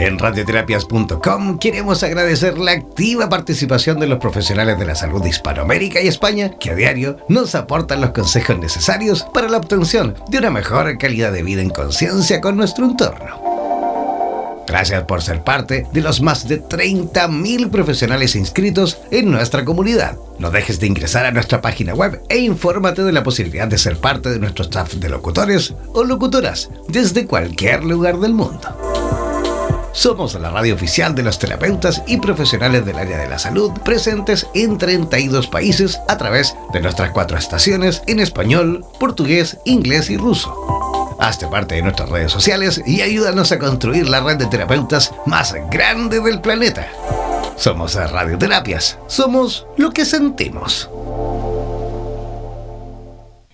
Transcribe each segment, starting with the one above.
En radioterapias.com queremos agradecer la activa participación de los profesionales de la salud de Hispanoamérica y España que a diario nos aportan los consejos necesarios para la obtención de una mejor calidad de vida en conciencia con nuestro entorno. Gracias por ser parte de los más de 30.000 profesionales inscritos en nuestra comunidad. No dejes de ingresar a nuestra página web e infórmate de la posibilidad de ser parte de nuestro staff de locutores o locutoras desde cualquier lugar del mundo. Somos la radio oficial de los terapeutas y profesionales del área de la salud presentes en 32 países a través de nuestras cuatro estaciones en español, portugués, inglés y ruso. Hazte parte de nuestras redes sociales y ayúdanos a construir la red de terapeutas más grande del planeta. Somos Radioterapias. Somos lo que sentimos.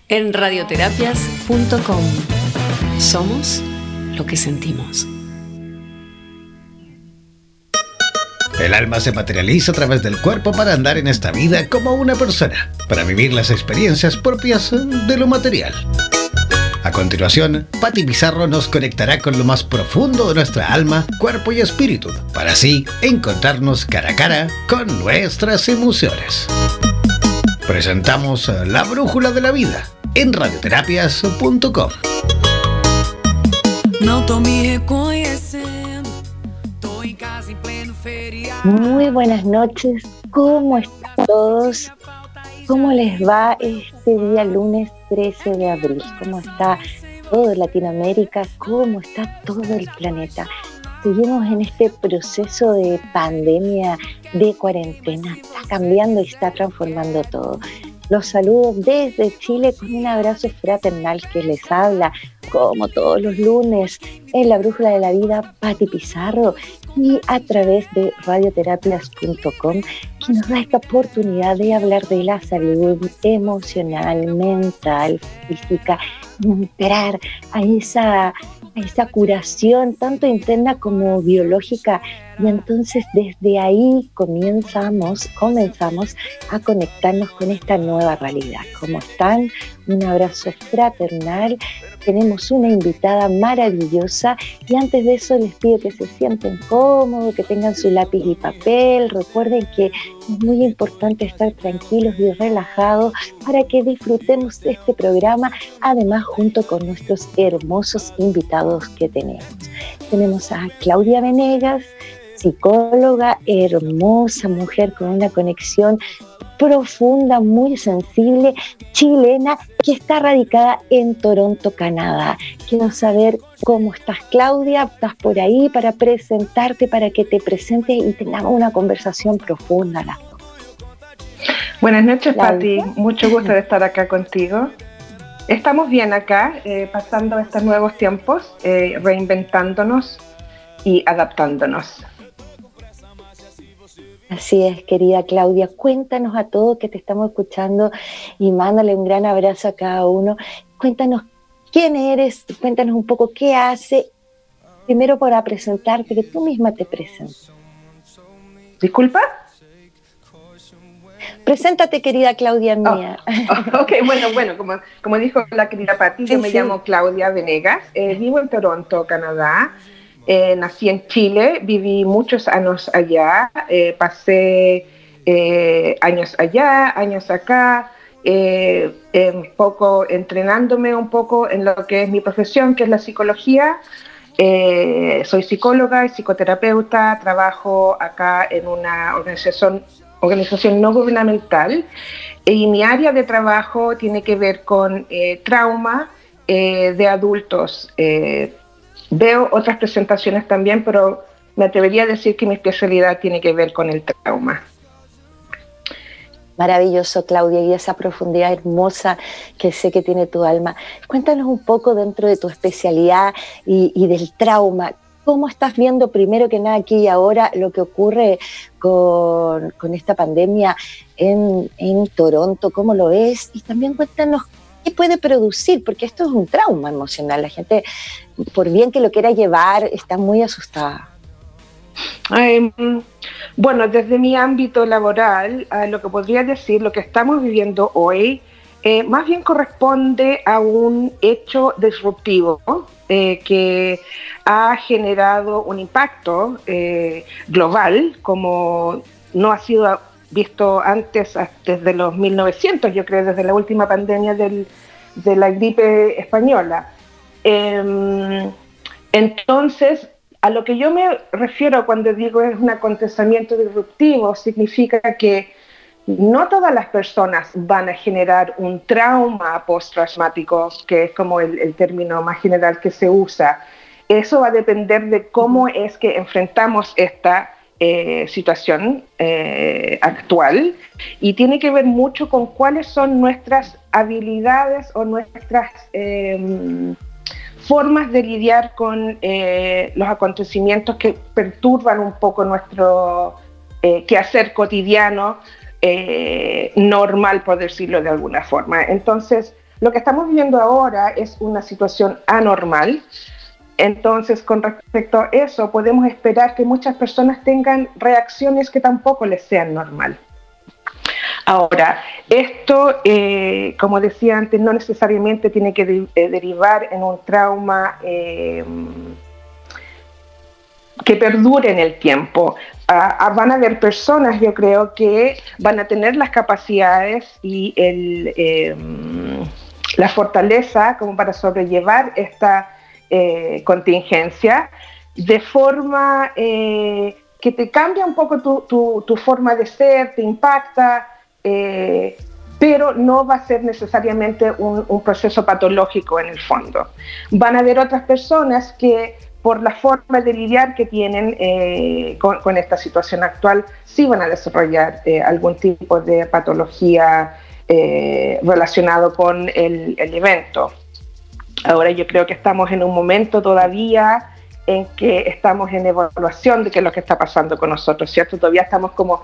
En radioterapias.com. Somos lo que sentimos. El alma se materializa a través del cuerpo para andar en esta vida como una persona, para vivir las experiencias propias de lo material. A continuación, Patti Pizarro nos conectará con lo más profundo de nuestra alma, cuerpo y espíritu, para así encontrarnos cara a cara con nuestras emociones. Presentamos La Brújula de la Vida en radioterapias.com. Muy buenas noches, ¿cómo están todos? ¿Cómo les va este día lunes 13 de abril? ¿Cómo está todo Latinoamérica? ¿Cómo está todo el planeta? Seguimos en este proceso de pandemia, de cuarentena. Está cambiando y está transformando todo. Los saludo desde Chile con un abrazo fraternal que les habla, como todos los lunes, en la Brújula de la Vida, Pati Pizarro y a través de radioterapias.com que nos da esta oportunidad de hablar de la salud emocional, mental, física, entrar a esa, a esa curación tanto interna como biológica y entonces desde ahí comenzamos, comenzamos a conectarnos con esta nueva realidad. ¿Cómo están? Un abrazo fraternal tenemos una invitada maravillosa y antes de eso les pido que se sienten cómodos, que tengan su lápiz y papel. Recuerden que es muy importante estar tranquilos y relajados para que disfrutemos de este programa, además junto con nuestros hermosos invitados que tenemos. Tenemos a Claudia Venegas, psicóloga, hermosa mujer con una conexión profunda, muy sensible, chilena, que está radicada en Toronto, Canadá. Quiero saber cómo estás, Claudia. Estás por ahí para presentarte, para que te presentes y tengamos una conversación profunda Buenas noches, Patti. Mucho gusto de estar acá contigo. Estamos bien acá, eh, pasando estos nuevos tiempos, eh, reinventándonos y adaptándonos. Así es, querida Claudia. Cuéntanos a todos que te estamos escuchando y mándale un gran abrazo a cada uno. Cuéntanos quién eres, cuéntanos un poco qué hace. Primero para presentarte, que tú misma te presentes. ¿Disculpa? Preséntate, querida Claudia oh, mía. Oh, ok, bueno, bueno, como, como dijo la querida Pati, yo me llamo Claudia Venegas, eh, vivo en Toronto, Canadá. Eh, nací en Chile, viví muchos años allá, eh, pasé eh, años allá, años acá, un poco entrenándome un poco en lo que es mi profesión, que es la psicología. soy psicóloga y psicoterapeuta, trabajo acá en una organización, organización no gubernamental y mi área de trabajo tiene que ver con trauma de adultos Veo otras presentaciones también, pero me atrevería a decir que mi especialidad tiene que ver con el trauma. Maravilloso, Claudia, y esa profundidad hermosa que sé que tiene tu alma. Cuéntanos un poco dentro de tu especialidad y, del trauma. ¿Cómo estás viendo primero que nada aquí y ahora lo que ocurre con, esta pandemia en, en Toronto? ¿Cómo lo ves? Y también cuéntanos puede producir? Porque esto es un trauma emocional. La gente, por bien que lo quiera llevar, está muy asustada. Em, bueno, desde mi ámbito laboral, lo que podría decir, lo que estamos viviendo hoy eh, más bien corresponde a un hecho disruptivo eh, que ha generado un impacto eh, global como no ha sido visto antes desde los 1900, yo creo, desde la última pandemia de la gripe española. Em, entonces, a lo que yo me refiero cuando digo es un acontecimiento disruptivo, significa que no todas las personas van a generar un trauma postraumático, que es como el, término más general que se usa. Eso va a depender de cómo es que enfrentamos esta eh, situación eh, actual y tiene que ver mucho con cuáles son nuestras habilidades o nuestras em, formas de lidiar con eh, los acontecimientos que perturban un poco nuestro quehacer cotidiano normal, por decirlo de alguna forma. Entonces, lo que estamos viviendo ahora es una situación anormal. Entonces, con respecto a eso, podemos esperar que muchas personas tengan reacciones que tampoco les sean normal. Ahora, esto, eh, como decía antes, no necesariamente tiene que eh, derivar en un trauma que perdure en el tiempo. Ah, ah, van a haber personas, yo creo, que van a tener las capacidades y em, la fortaleza como para sobrellevar esta eh, contingencia de forma eh, que te cambia un poco tu, forma de ser, te impacta, eh, pero no va a ser necesariamente un proceso patológico en el fondo. Van a haber otras personas que por la forma de lidiar que tienen con, esta situación actual, sí van a desarrollar algún tipo de patología relacionado con el, evento. Ahora yo creo que estamos en un momento todavía en que estamos en evaluación de qué es lo que está pasando con nosotros, ¿cierto? Todavía estamos como,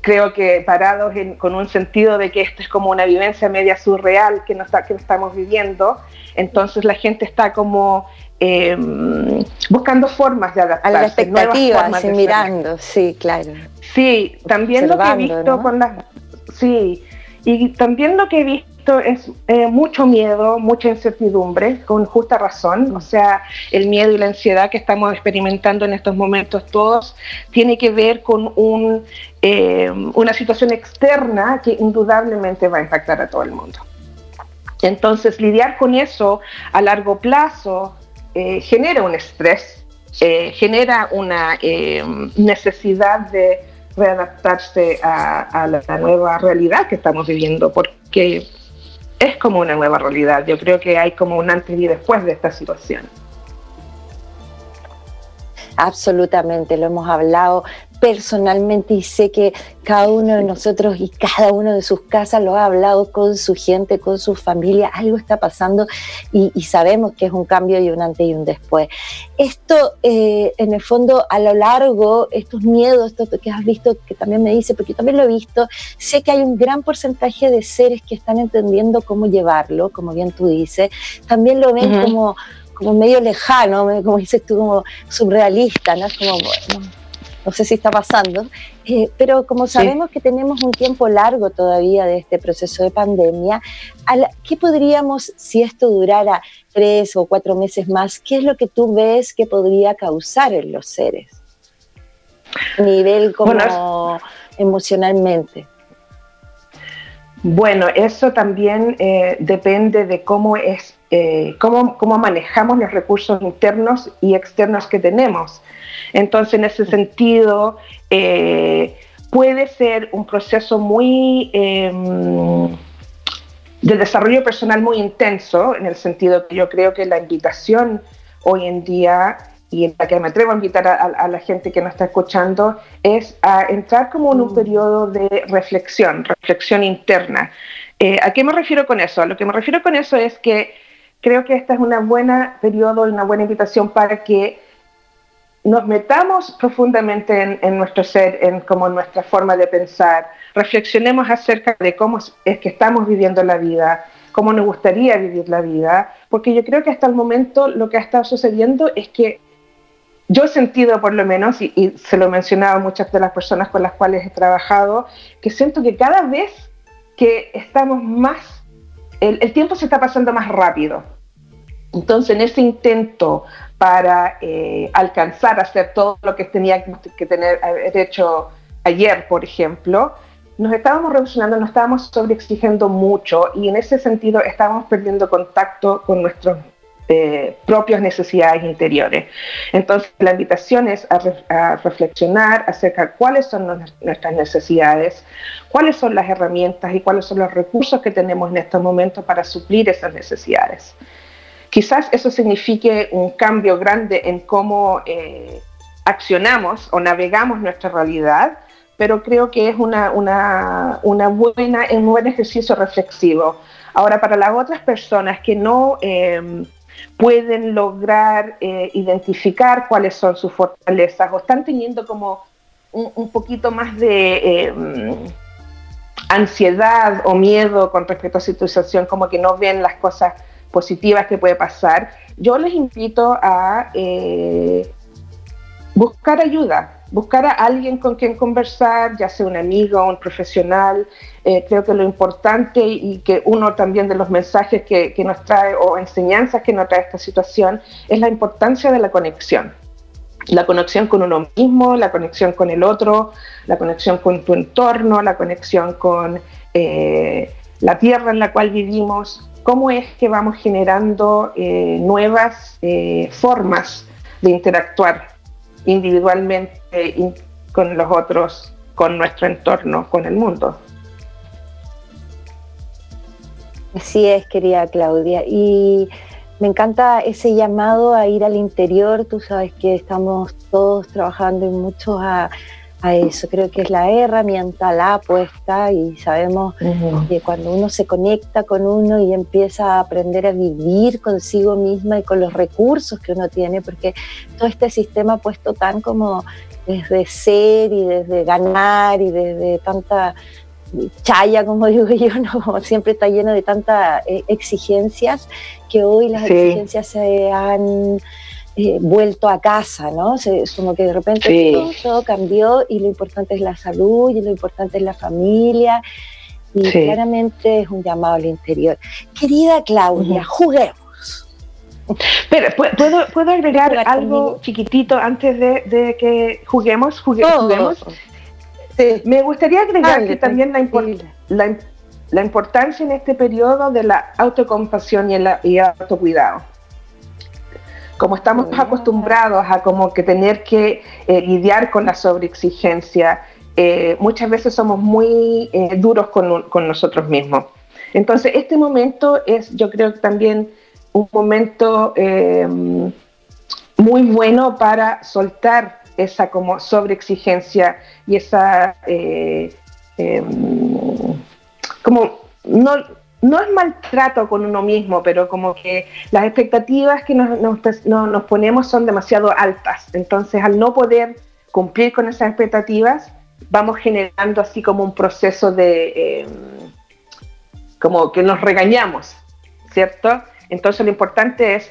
creo que parados con un sentido de que esto es como una vivencia media surreal que, nos, que estamos viviendo, entonces la gente está como Em, buscando formas de adaptarse. A la expectativa, mirando, sí, claro. Sí, también lo que he visto con las... Sí, y también lo que he visto es eh, mucho miedo, mucha incertidumbre, con justa razón. O sea, el miedo y la ansiedad que estamos experimentando en estos momentos todos tiene que ver con un, em, una situación externa que indudablemente va a impactar a todo el mundo. Entonces, lidiar con eso a largo plazo, eh, genera un estrés, eh, genera una eh, necesidad de readaptarse a, la, nueva realidad que estamos viviendo, porque es como una nueva realidad. Yo creo que hay como un antes y después de esta situación. Absolutamente, lo hemos hablado personalmente y sé que cada uno de nosotros y cada uno de sus casas lo ha hablado con su gente, con su familia, algo está pasando y, sabemos que es un cambio y un antes y un después. Esto, eh, en el fondo, a lo largo, estos miedos, esto que has visto, que también me dice, porque yo también lo he visto, sé que hay un gran porcentaje de seres que están entendiendo cómo llevarlo, como bien tú dices, también lo ven como como medio lejano, como dices tú, como surrealista, ¿no? Como, no sé si está pasando, eh, pero como sabemos que tenemos un tiempo largo todavía de este proceso de pandemia, ¿qué podríamos, si esto durara tres o cuatro meses más, qué es lo que tú ves que podría causar en los seres? A nivel como emocionalmente. Bueno, eso también eh, depende de cómo es, eh, cómo, cómo manejamos los recursos internos y externos que tenemos. Entonces, en ese sentido, eh, puede ser un proceso muy em, de desarrollo personal muy intenso, en el sentido que yo creo que la invitación hoy en día y en la que me atrevo a invitar a, la gente que nos está escuchando, es a entrar como en un mm. periodo de reflexión, reflexión interna. Eh, ¿A qué me refiero con eso? A lo que me refiero con eso es que creo que esta es una buena periodo una buena invitación para que nos metamos profundamente en, nuestro ser, en como nuestra forma de pensar, reflexionemos acerca de cómo es que estamos viviendo la vida, cómo nos gustaría vivir la vida, porque yo creo que hasta el momento lo que ha estado sucediendo es que yo he sentido por lo menos, y, se lo he mencionado a muchas de las personas con las cuales he trabajado, que siento que cada vez que estamos más el, tiempo se está pasando más rápido. Entonces, en ese intento para eh, alcanzar a hacer todo lo que tenía que tener haber hecho ayer, por ejemplo, nos estábamos revolucionando, nos estábamos sobreexigiendo mucho y en ese sentido estábamos perdiendo contacto con nuestros propias necesidades interiores. Entonces, la invitación es a, reflexionar acerca de cuáles son nuestras necesidades, cuáles son las herramientas y cuáles son los recursos que tenemos en estos momentos para suplir esas necesidades. Quizás eso signifique un cambio grande en cómo eh, accionamos o navegamos nuestra realidad, pero creo que es una, una, una buena, un buen ejercicio reflexivo. Ahora, para las otras personas que no em, pueden lograr eh, identificar cuáles son sus fortalezas o están teniendo como un, poquito más de em, ansiedad o miedo con respecto a su situación, como que no ven las cosas positivas que puede pasar, yo les invito a eh, buscar ayuda, buscar a alguien con quien conversar, ya sea un amigo un profesional. Eh, creo que lo importante y que uno también de los mensajes que, nos trae o enseñanzas que nos trae esta situación es la importancia de la conexión. La conexión con uno mismo, la conexión con el otro, la conexión con tu entorno, la conexión con eh, la tierra en la cual vivimos. ¿Cómo es que vamos generando eh, nuevas formas de interactuar individualmente con los otros, con nuestro entorno, con el mundo. Así es, querida Claudia. Y me encanta ese llamado a ir al interior. Tú sabes que estamos todos trabajando y muchos a, a eso. Creo que es la herramienta, la apuesta y sabemos que cuando uno se conecta con uno y empieza a aprender a vivir consigo misma y con los recursos que uno tiene, porque todo este sistema puesto tan como desde ser y desde ganar y desde tanta chaya, como digo yo, ¿no? siempre está lleno de tantas eh, exigencias que hoy las exigencias se han eh, vuelto a casa, ¿no? Se, como que de repente todo, cambió y lo importante es la salud y lo importante es la familia y claramente es un llamado al interior. Querida Claudia, juguemos. Pero, ¿puedo, ¿puedo agregar algo chiquitito antes de, que juguemos? juguemos? Me gustaría agregar que también la, la, la, importancia en este periodo de la autocompasión y el y autocuidado como estamos acostumbrados a como que tener que eh, lidiar con la sobreexigencia, eh, muchas veces somos muy eh, duros con, nosotros mismos. Entonces, este momento es, yo creo que también un momento muy bueno para soltar esa como sobreexigencia y esa como no no es maltrato con uno mismo, pero como que las expectativas que nos, ponemos son demasiado altas. Entonces, al no poder cumplir con esas expectativas, vamos generando así como un proceso de, em, como que nos regañamos, ¿cierto? Entonces, lo importante es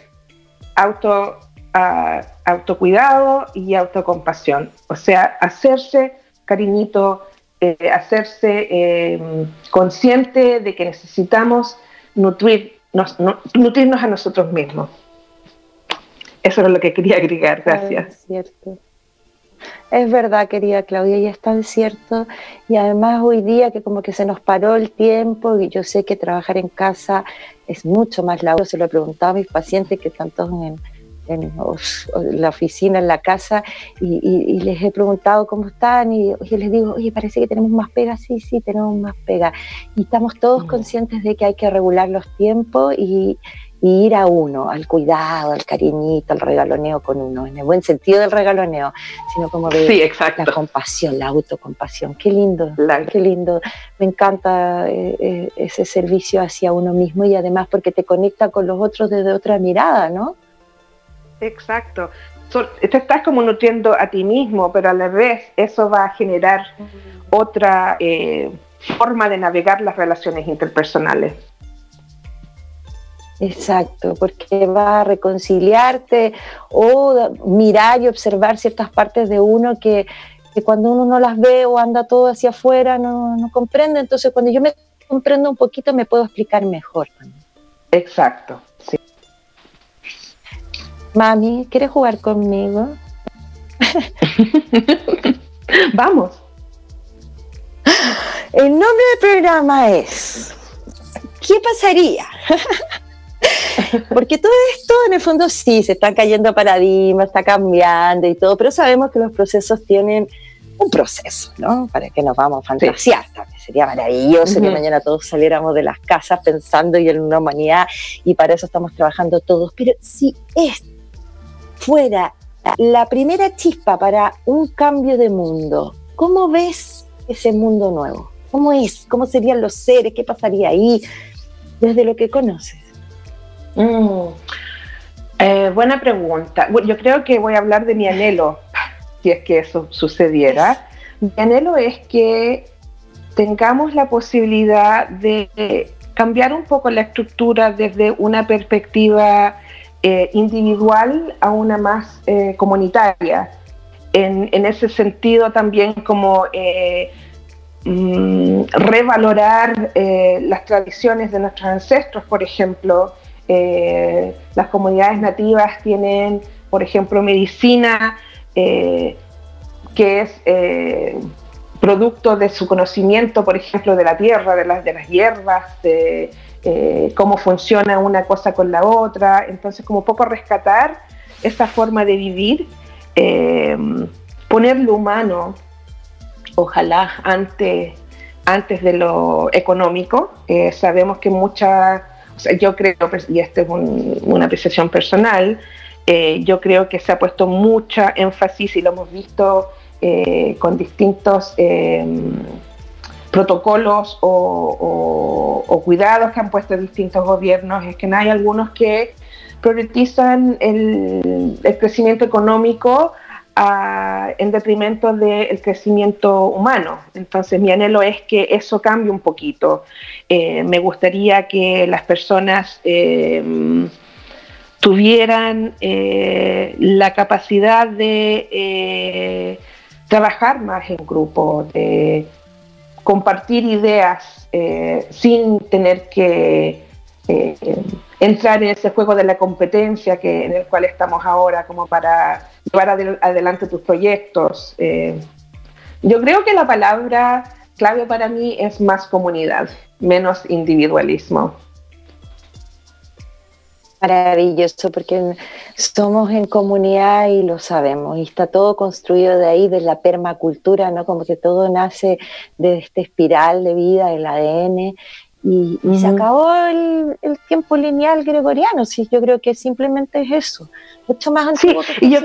auto, uh, autocuidado y autocompasión. O sea, hacerse cariñito, eh, hacerse eh, consciente de que necesitamos nutrirnos, nutrirnos a nosotros mismos. Eso es lo que quería agregar, gracias. Es cierto. Es verdad, querida Claudia, y es tan cierto. Y además hoy día que como que se nos paró el tiempo, y yo sé que trabajar en casa es mucho más laborioso, se lo he preguntado a mis pacientes que están todos en, en la oficina, en la casa, y, les he preguntado cómo están, y les digo, oye, parece que tenemos más pega, sí, sí, tenemos más pega. Y estamos todos mm. conscientes de que hay que regular los tiempos y, ir a uno, al cuidado, al cariñito, al regaloneo con uno, en el buen sentido del regaloneo, sino como de la compasión, la autocompasión. Qué lindo, qué lindo. Me encanta eh, eh, ese servicio hacia uno mismo y además porque te conecta con los otros desde otra mirada, ¿no? Exacto. te estás como nutriendo a ti mismo, pero a la vez eso va a generar otra eh, forma de navegar las relaciones interpersonales. Exacto, porque va a reconciliarte o mirar y observar ciertas partes de uno que, cuando uno no las ve o anda todo hacia afuera no, no comprende. Entonces cuando yo me comprendo un poquito, me puedo explicar mejor. Exacto, sí. Mami, ¿quieres jugar conmigo? Vamos. El nombre del programa es ¿Qué pasaría? Porque todo esto en el fondo sí, se están cayendo paradigmas, está cambiando y todo, pero sabemos que los procesos tienen un proceso, ¿no? Para que nos vamos a fantasear. Sería maravilloso que mañana todos saliéramos de las casas pensando en una humanidad y para eso estamos trabajando todos. Pero si esto fuera la primera chispa para un cambio de mundo, ¿cómo ves ese mundo nuevo? ¿Cómo es? ¿Cómo serían los seres? ¿Qué pasaría ahí? Desde lo que conoces. Mm. Eh, buena pregunta. Yo creo que voy a hablar de mi anhelo, si es que eso sucediera. Mi anhelo es que tengamos la posibilidad de cambiar un poco la estructura desde una perspectiva eh, individual a una más eh, comunitaria. En, ese sentido también como mm, revalorar las tradiciones de nuestros ancestros, por ejemplo, eh, las comunidades nativas tienen, por ejemplo, medicina eh, que es eh, producto de su conocimiento, por ejemplo, de la tierra, de las, de las hierbas, de cómo funciona una cosa con la otra. Entonces, como poco rescatar esa forma de vivir, poner lo humano, ojalá antes, antes de lo económico. sabemos que muchas yo creo, y esta es una apreciación personal, eh, yo creo que se ha puesto mucha énfasis y lo hemos visto eh, con distintos em, protocolos o, cuidados que han puesto distintos gobiernos, es que hay algunos que priorizan el crecimiento económico en detrimento del crecimiento humano. Entonces mi anhelo es que eso cambie un poquito. Eh, me gustaría que las personas eh, tuvieran eh, la capacidad de trabajar más en grupo, de compartir ideas sin tener que entrar en ese juego de la competencia que, en el cual estamos ahora como para llevar adelante tus proyectos. Eh, yo creo que la palabra clave para mí es más comunidad, menos individualismo. Maravilloso, porque somos en comunidad y lo sabemos, y está todo construido de ahí, de la permacultura, ¿no? Como que todo nace de esta espiral de vida, del ADN, y, se acabó el, tiempo lineal gregoriano, sí, yo creo que simplemente es eso, mucho más antiguo sí, que y yo,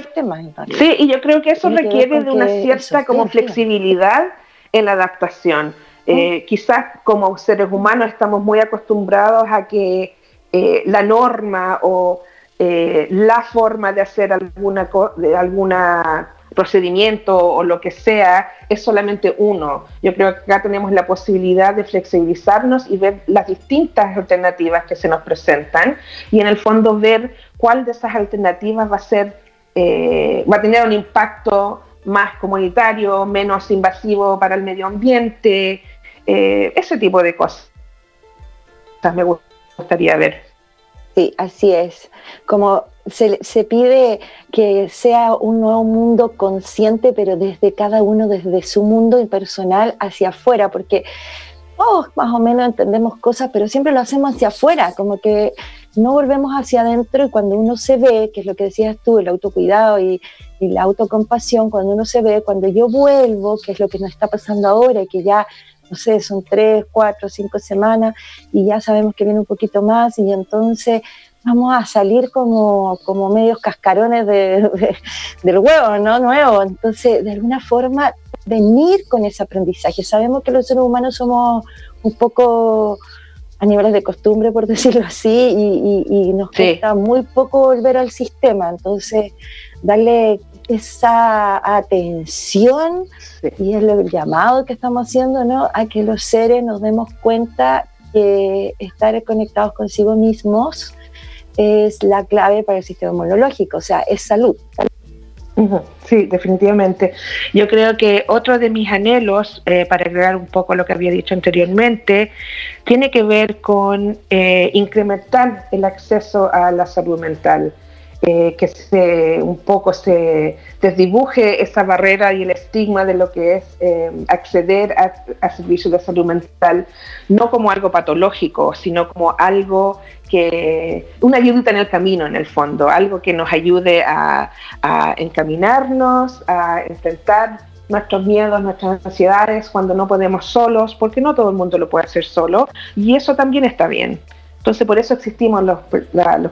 Sí, y yo creo que eso requiere de una cierta como flexibilidad en la adaptación. Eh, quizás como seres humanos estamos muy acostumbrados a que eh, la norma o eh, la forma de hacer alguna, de alguna procedimiento o lo que sea es solamente uno. Yo creo que acá tenemos la posibilidad de flexibilizarnos y ver las distintas alternativas que se nos presentan y en el fondo ver cuál de esas alternativas va a ser, eh, va a tener un impacto más comunitario, menos invasivo para el medio ambiente, eh, ese tipo de cosas. Me gustaría ver. Sí, así es. Como se, pide que sea un nuevo mundo consciente, pero desde cada uno, desde su mundo impersonal hacia afuera, porque oh, más o menos entendemos cosas, pero siempre lo hacemos hacia afuera, como que no volvemos hacia adentro y cuando uno se ve, que es lo que decías tú, el autocuidado y, y la autocompasión, cuando uno se ve, cuando yo vuelvo, que es lo que nos está pasando ahora y que ya no sé, son tres, cuatro, cinco semanas y ya sabemos que viene un poquito más y entonces vamos a salir como, como medios cascarones de, del huevo, ¿no? Nuevo. Entonces, de alguna forma, venir con ese aprendizaje. Sabemos que los seres humanos somos un poco a niveles de costumbre, por decirlo así, y, nos cuesta muy poco volver al sistema. Entonces, darle esa atención, y es el llamado que estamos haciendo, ¿no? A que los seres nos demos cuenta que estar conectados consigo mismos es la clave para el sistema inmunológico, o sea, es salud. Sí, definitivamente. Yo creo que otro de mis anhelos, eh, para agregar un poco lo que había dicho anteriormente, tiene que ver con eh, incrementar el acceso a la salud mental. Eh, que se un poco se desdibuje esa barrera y el estigma de lo que es acceder a, a, servicios de salud mental, no como algo patológico, sino como algo que una ayudita en el camino, en el fondo, algo que nos ayude a, encaminarnos, a enfrentar nuestros miedos, nuestras ansiedades cuando no podemos solos, porque no todo el mundo lo puede hacer solo, y eso también está bien. Entonces, por eso existimos los,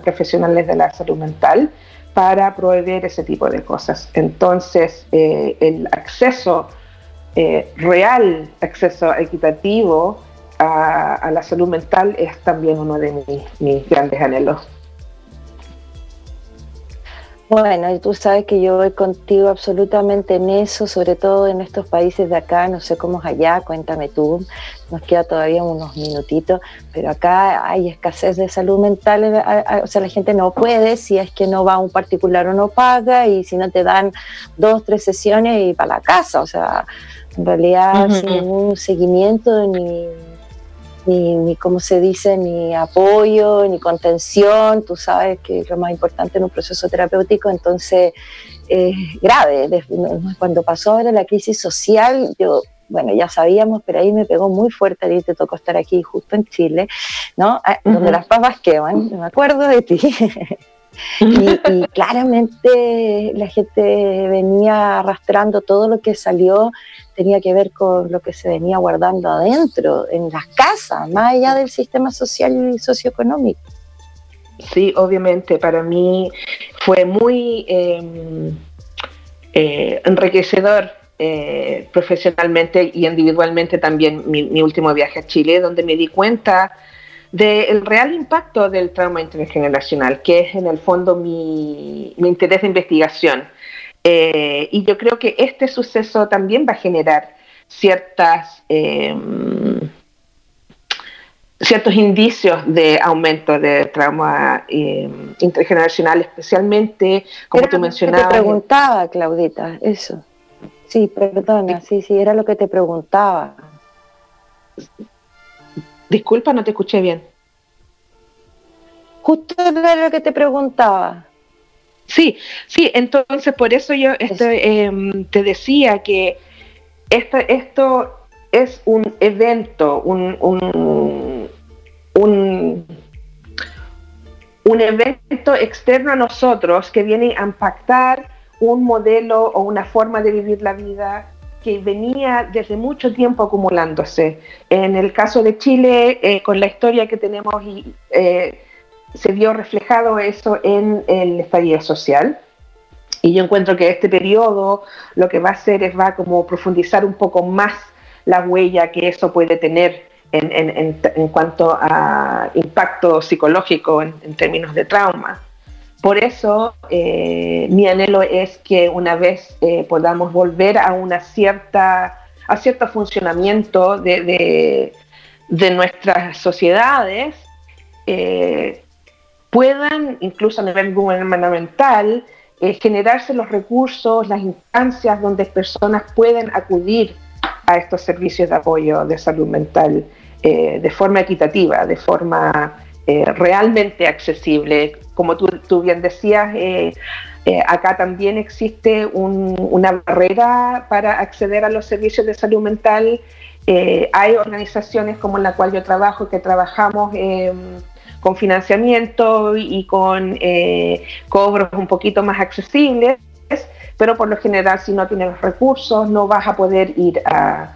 profesionales de la salud mental, para proveer ese tipo de cosas. Entonces, eh, el acceso eh, real, acceso equitativo, a, la salud mental es también uno de mis, grandes anhelos. Bueno, y tú sabes que yo voy contigo absolutamente en eso, sobre todo en estos países de acá, no sé cómo es allá, cuéntame tú, nos queda todavía unos minutitos, pero acá hay escasez de salud mental, eh, o sea, la gente no puede, si es que no va a un particular o no paga, y si no te dan dos, tres sesiones y para la casa, o sea, en realidad sin ningún seguimiento ni ni, ni como se dice, ni apoyo, ni contención, tú sabes que es lo más importante en un proceso terapéutico, entonces es grave. Cuando pasó ahora la crisis social, yo bueno, ya sabíamos, pero ahí me pegó muy fuerte, a te tocó estar aquí justo en Chile, ¿no? Ah, donde las papas queman, me acuerdo de ti. y, y, claramente la gente venía arrastrando todo lo que salió tenía que ver con lo que se venía guardando adentro, en las casas, más allá del sistema social y socioeconómico. Sí, obviamente, para mí fue muy em, eh, enriquecedor eh, profesionalmente y individualmente también mi, último viaje a Chile, donde me di cuenta del real impacto del trauma intergeneracional, que es en el fondo mi, mi interés de investigación eh, y yo creo que este suceso también va a generar ciertas, em, ciertos indicios de aumento de trauma em, intergeneracional, especialmente, como tú mencionabas. Te preguntaba, Claudita, eso. Sí, perdona, sí, sí, era lo que te preguntaba. Disculpa, no te escuché bien. Justo era lo que te preguntaba. Sí, sí, entonces por eso yo em, te decía que esto, esto es un evento, un, un, un, evento externo a nosotros que viene a impactar un modelo o una forma de vivir la vida que venía desde mucho tiempo acumulándose. En el caso de Chile, eh, con la historia que tenemos y, eh, se vio reflejado eso en el estallido social. Y yo encuentro que este periodo lo que va a hacer es va como profundizar un poco más la huella que eso puede tener en, en, cuanto a impacto psicológico en, términos de trauma. Por eso eh, mi anhelo es que una vez eh, podamos volver a una cierta a cierto funcionamiento de, de, de nuestras sociedades, eh, puedan, incluso a nivel gubernamental, eh, generarse los recursos, las instancias donde personas pueden acudir a estos servicios de apoyo de salud mental eh, de forma equitativa, de forma eh, realmente accesible. Como tú, tú bien decías, acá también existe una barrera para acceder a los servicios de salud mental. hay organizaciones como en la cual yo trabajo que trabajamos con financiamiento y con eh, cobros un poquito más accesibles, pero por lo general si no tienes recursos no vas a poder ir a,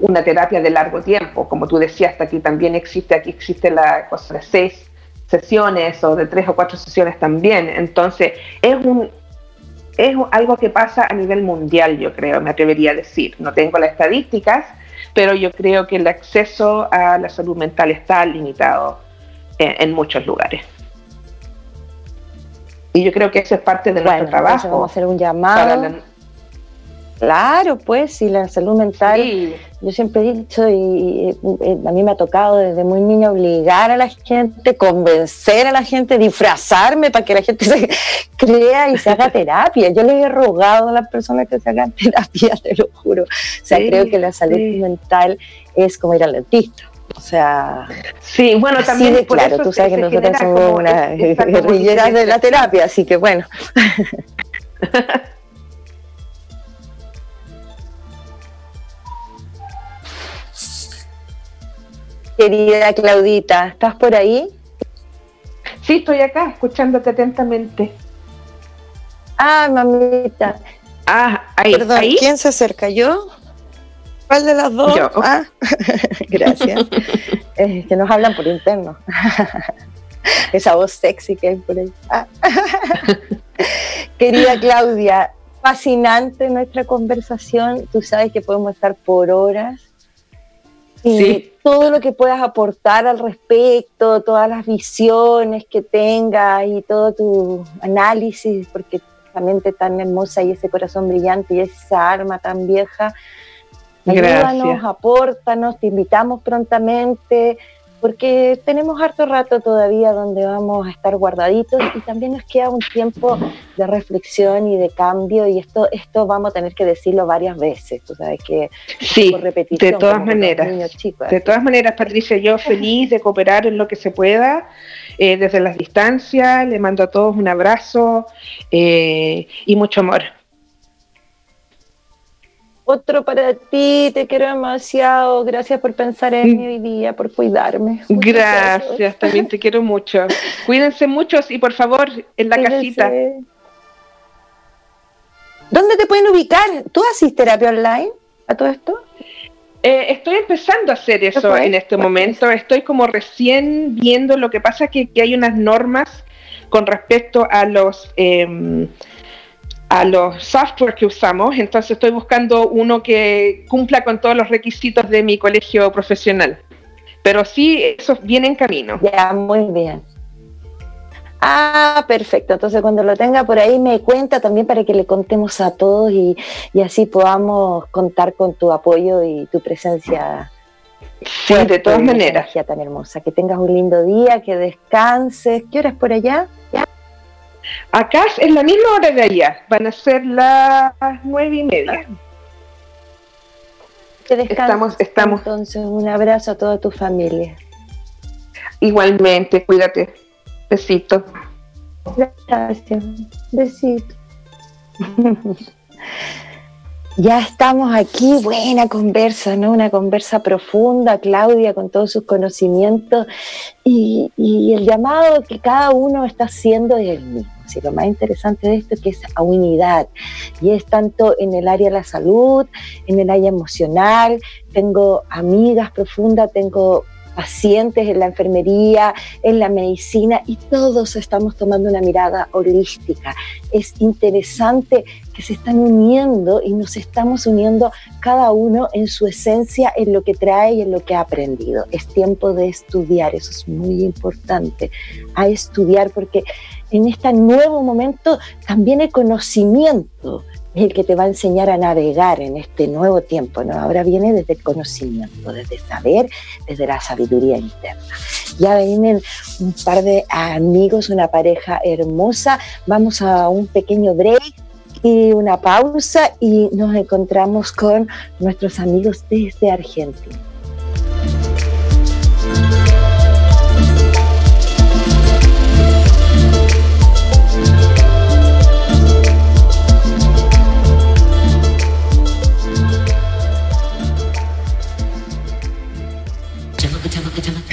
una terapia de largo tiempo. Como tú decías, hasta aquí también existe, aquí existe la cosa de seis sesiones o de tres o cuatro sesiones también. Entonces, es un, es algo que pasa a nivel mundial, yo creo, me atrevería a decir. No tengo las estadísticas, pero yo creo que el acceso a la salud mental está limitado en, muchos lugares. Y yo creo que eso es parte de nuestro trabajo. Vamos a hacer un llamado. Claro, pues, y la salud mental, yo siempre he dicho, y, a mí me ha tocado desde muy niña obligar a la gente, convencer a la gente, disfrazarme para que la gente se crea y se haga terapia. Yo les he rogado a las personas que se hagan terapia, te lo juro. O sea, creo que la salud mental es como ir al dentista. O sea, sí, bueno, también claro, tú sabes que nosotros somos unas guerrilleras de la terapia, así que bueno. Querida Claudita, ¿estás por ahí? Sí, estoy acá, escuchándote atentamente. Ah, mamita. Ah, ahí. Perdón, ¿quién se acerca? ¿Yo? ¿Cuál de las dos? Yo. Ah, gracias. que nos hablan por interno. Esa voz sexy que hay por ahí. Ah. Querida Claudia, fascinante nuestra conversación. Tú sabes que podemos estar por horas y todo lo que puedas aportar al respecto, todas las visiones que tengas y todo tu análisis, porque esa mente tan hermosa y ese corazón brillante y esa arma tan vieja, ayúdanos, apórtanos, te invitamos prontamente porque tenemos harto rato todavía donde vamos a estar guardaditos y también nos queda un tiempo de reflexión y de cambio y esto esto vamos a tener que decirlo varias veces, tú sabes que sí, de todas maneras, de todas maneras Patricia, yo feliz de cooperar en lo que se pueda eh, desde las distancias, le mando a todos un abrazo eh, y mucho amor. Otro para ti, te quiero demasiado. Gracias por pensar en mí hoy día, por cuidarme. gracias, también te quiero mucho. Cuídense muchos y por favor, en la casita. ¿Dónde te pueden ubicar? ¿Tú haces terapia online a todo esto? Eh, estoy empezando a hacer eso en este momento. Estoy como recién viendo lo que pasa que, que hay unas normas con respecto a los em, a los software que usamos, entonces estoy buscando uno que cumpla con todos los requisitos de mi colegio profesional. Pero sí, eso viene en camino. Ya, muy bien. Ah, perfecto. Entonces cuando lo tenga por ahí me cuenta también para que le contemos a todos y, así podamos contar con tu apoyo y tu presencia. Sí, de todas maneras. tan hermosa. Que tengas un lindo día, que descanses. ¿Qué hora es por allá? Acá es la misma hora de allá, van a ser las nueve y media. estamos, estamos. Entonces, un abrazo a toda tu familia. Igualmente, cuídate. Besito. Gracias. Besito. Ya estamos aquí, buena conversa, ¿no? Una conversa profunda, Claudia, con todos sus conocimientos y, el llamado que cada uno está haciendo es el mismo. Así, lo más interesante de esto es que es a unidad y es tanto en el área de la salud, en el área emocional. Tengo amigas profundas, tengo pacientes en la enfermería, en la medicina y todos estamos tomando una mirada holística. Es interesante que se están uniendo y nos estamos uniendo cada uno en su esencia, en lo que trae y en lo que ha aprendido. Es tiempo de estudiar, eso es muy importante, a estudiar porque en este nuevo momento también el conocimiento es el que te va a enseñar a navegar en este nuevo tiempo, ¿no? Ahora viene desde el conocimiento, desde saber, desde la sabiduría interna. Ya vienen un par de amigos, una pareja hermosa. Vamos a un pequeño break y una pausa y nos encontramos con nuestros amigos desde Argentina.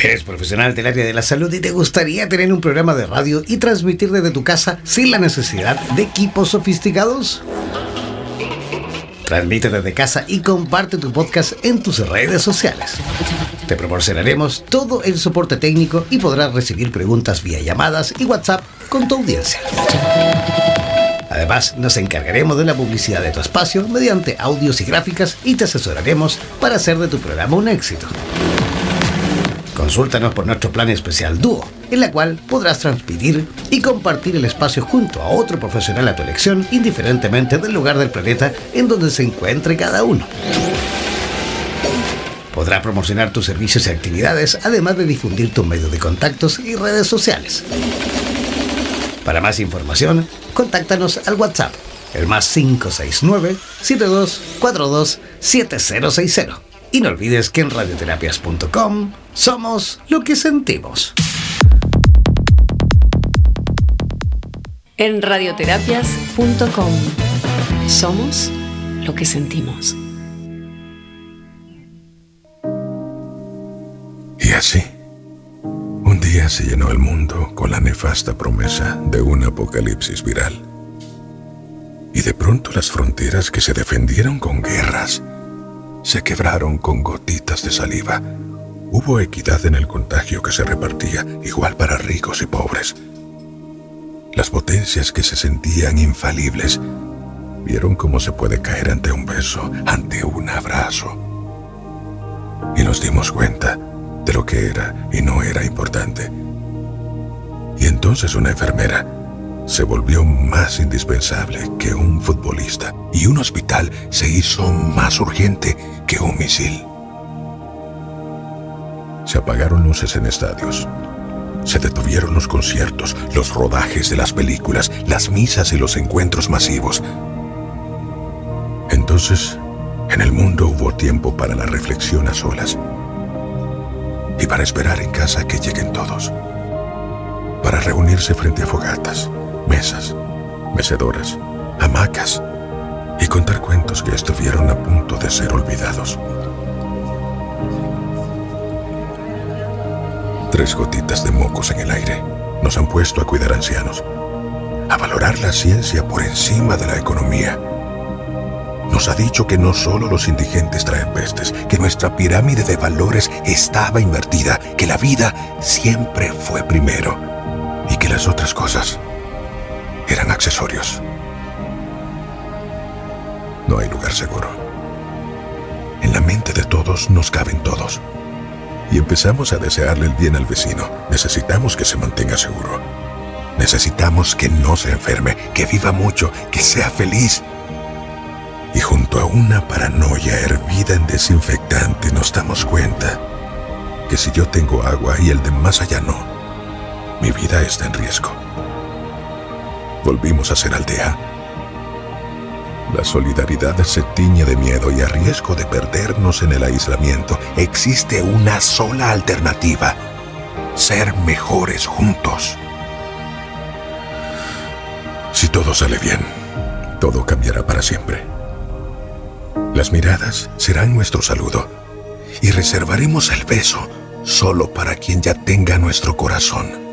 Eres profesional del área de la salud y te gustaría tener un programa de radio y transmitir desde tu casa sin la necesidad de equipos sofisticados. Transmite desde casa y comparte tu podcast en tus redes sociales. Te proporcionaremos todo el soporte técnico y podrás recibir preguntas vía llamadas y WhatsApp con tu audiencia. Además, nos encargaremos de la publicidad de tu espacio mediante audios y gráficas y te asesoraremos para hacer de tu programa un éxito. Consúltanos por nuestro plan especial Dúo, en la cual podrás transmitir y compartir el espacio junto a otro profesional a tu elección, indiferentemente del lugar del planeta en donde se encuentre cada uno. Podrás promocionar tus servicios y actividades, además de difundir tu medio de contactos y redes sociales. Para más información, contáctanos al WhatsApp, el más 569-7242-7060. Y no olvides que en radioterapias.com somos lo que sentimos. En radioterapias.com somos lo que sentimos. Y así, un día se llenó el mundo con la nefasta promesa de un apocalipsis viral. Y de pronto las fronteras que se defendieron con guerras se quebraron con gotitas de saliva. Hubo equidad en el contagio que se repartía, igual para ricos y pobres. Las potencias que se sentían infalibles vieron cómo se puede caer ante un beso, ante un abrazo. Y nos dimos cuenta de lo que era y no era importante. Y entonces una enfermera se volvió más indispensable que un futbolista y un hospital se hizo más urgente que un misil. Se apagaron luces en estadios. Se detuvieron los conciertos, los rodajes de las películas, las misas y los encuentros masivos. Entonces, en el mundo hubo tiempo para la reflexión a solas y para esperar en casa que lleguen todos. Para reunirse frente a fogatas, mesas, mecedoras, hamacas y contar cuentos que estuvieron a punto de ser olvidados. Tres gotitas de mocos en el aire nos han puesto a cuidar ancianos, a valorar la ciencia por encima de la economía nos ha dicho que no solo los indigentes traen pestes, que nuestra pirámide de valores estaba invertida, que la vida siempre fue primero y que las otras cosas eran accesorios. No hay lugar seguro. En la mente de todos nos caben todos. Y empezamos a desearle el bien al vecino. Necesitamos que se mantenga seguro. Necesitamos que no se enferme, que viva mucho, que sea feliz y junto a una paranoia hervida en desinfectante nos damos cuenta que si yo tengo agua y el de más allá no, mi vida está en riesgo. Volvimos a ser aldea. La solidaridad se tiñe de miedo y a riesgo de perdernos en el aislamiento. Existe una sola alternativa. Ser mejores juntos. Si todo sale bien, todo cambiará para siempre. Las miradas serán nuestro saludo y reservaremos el beso solo para quien ya tenga nuestro corazón.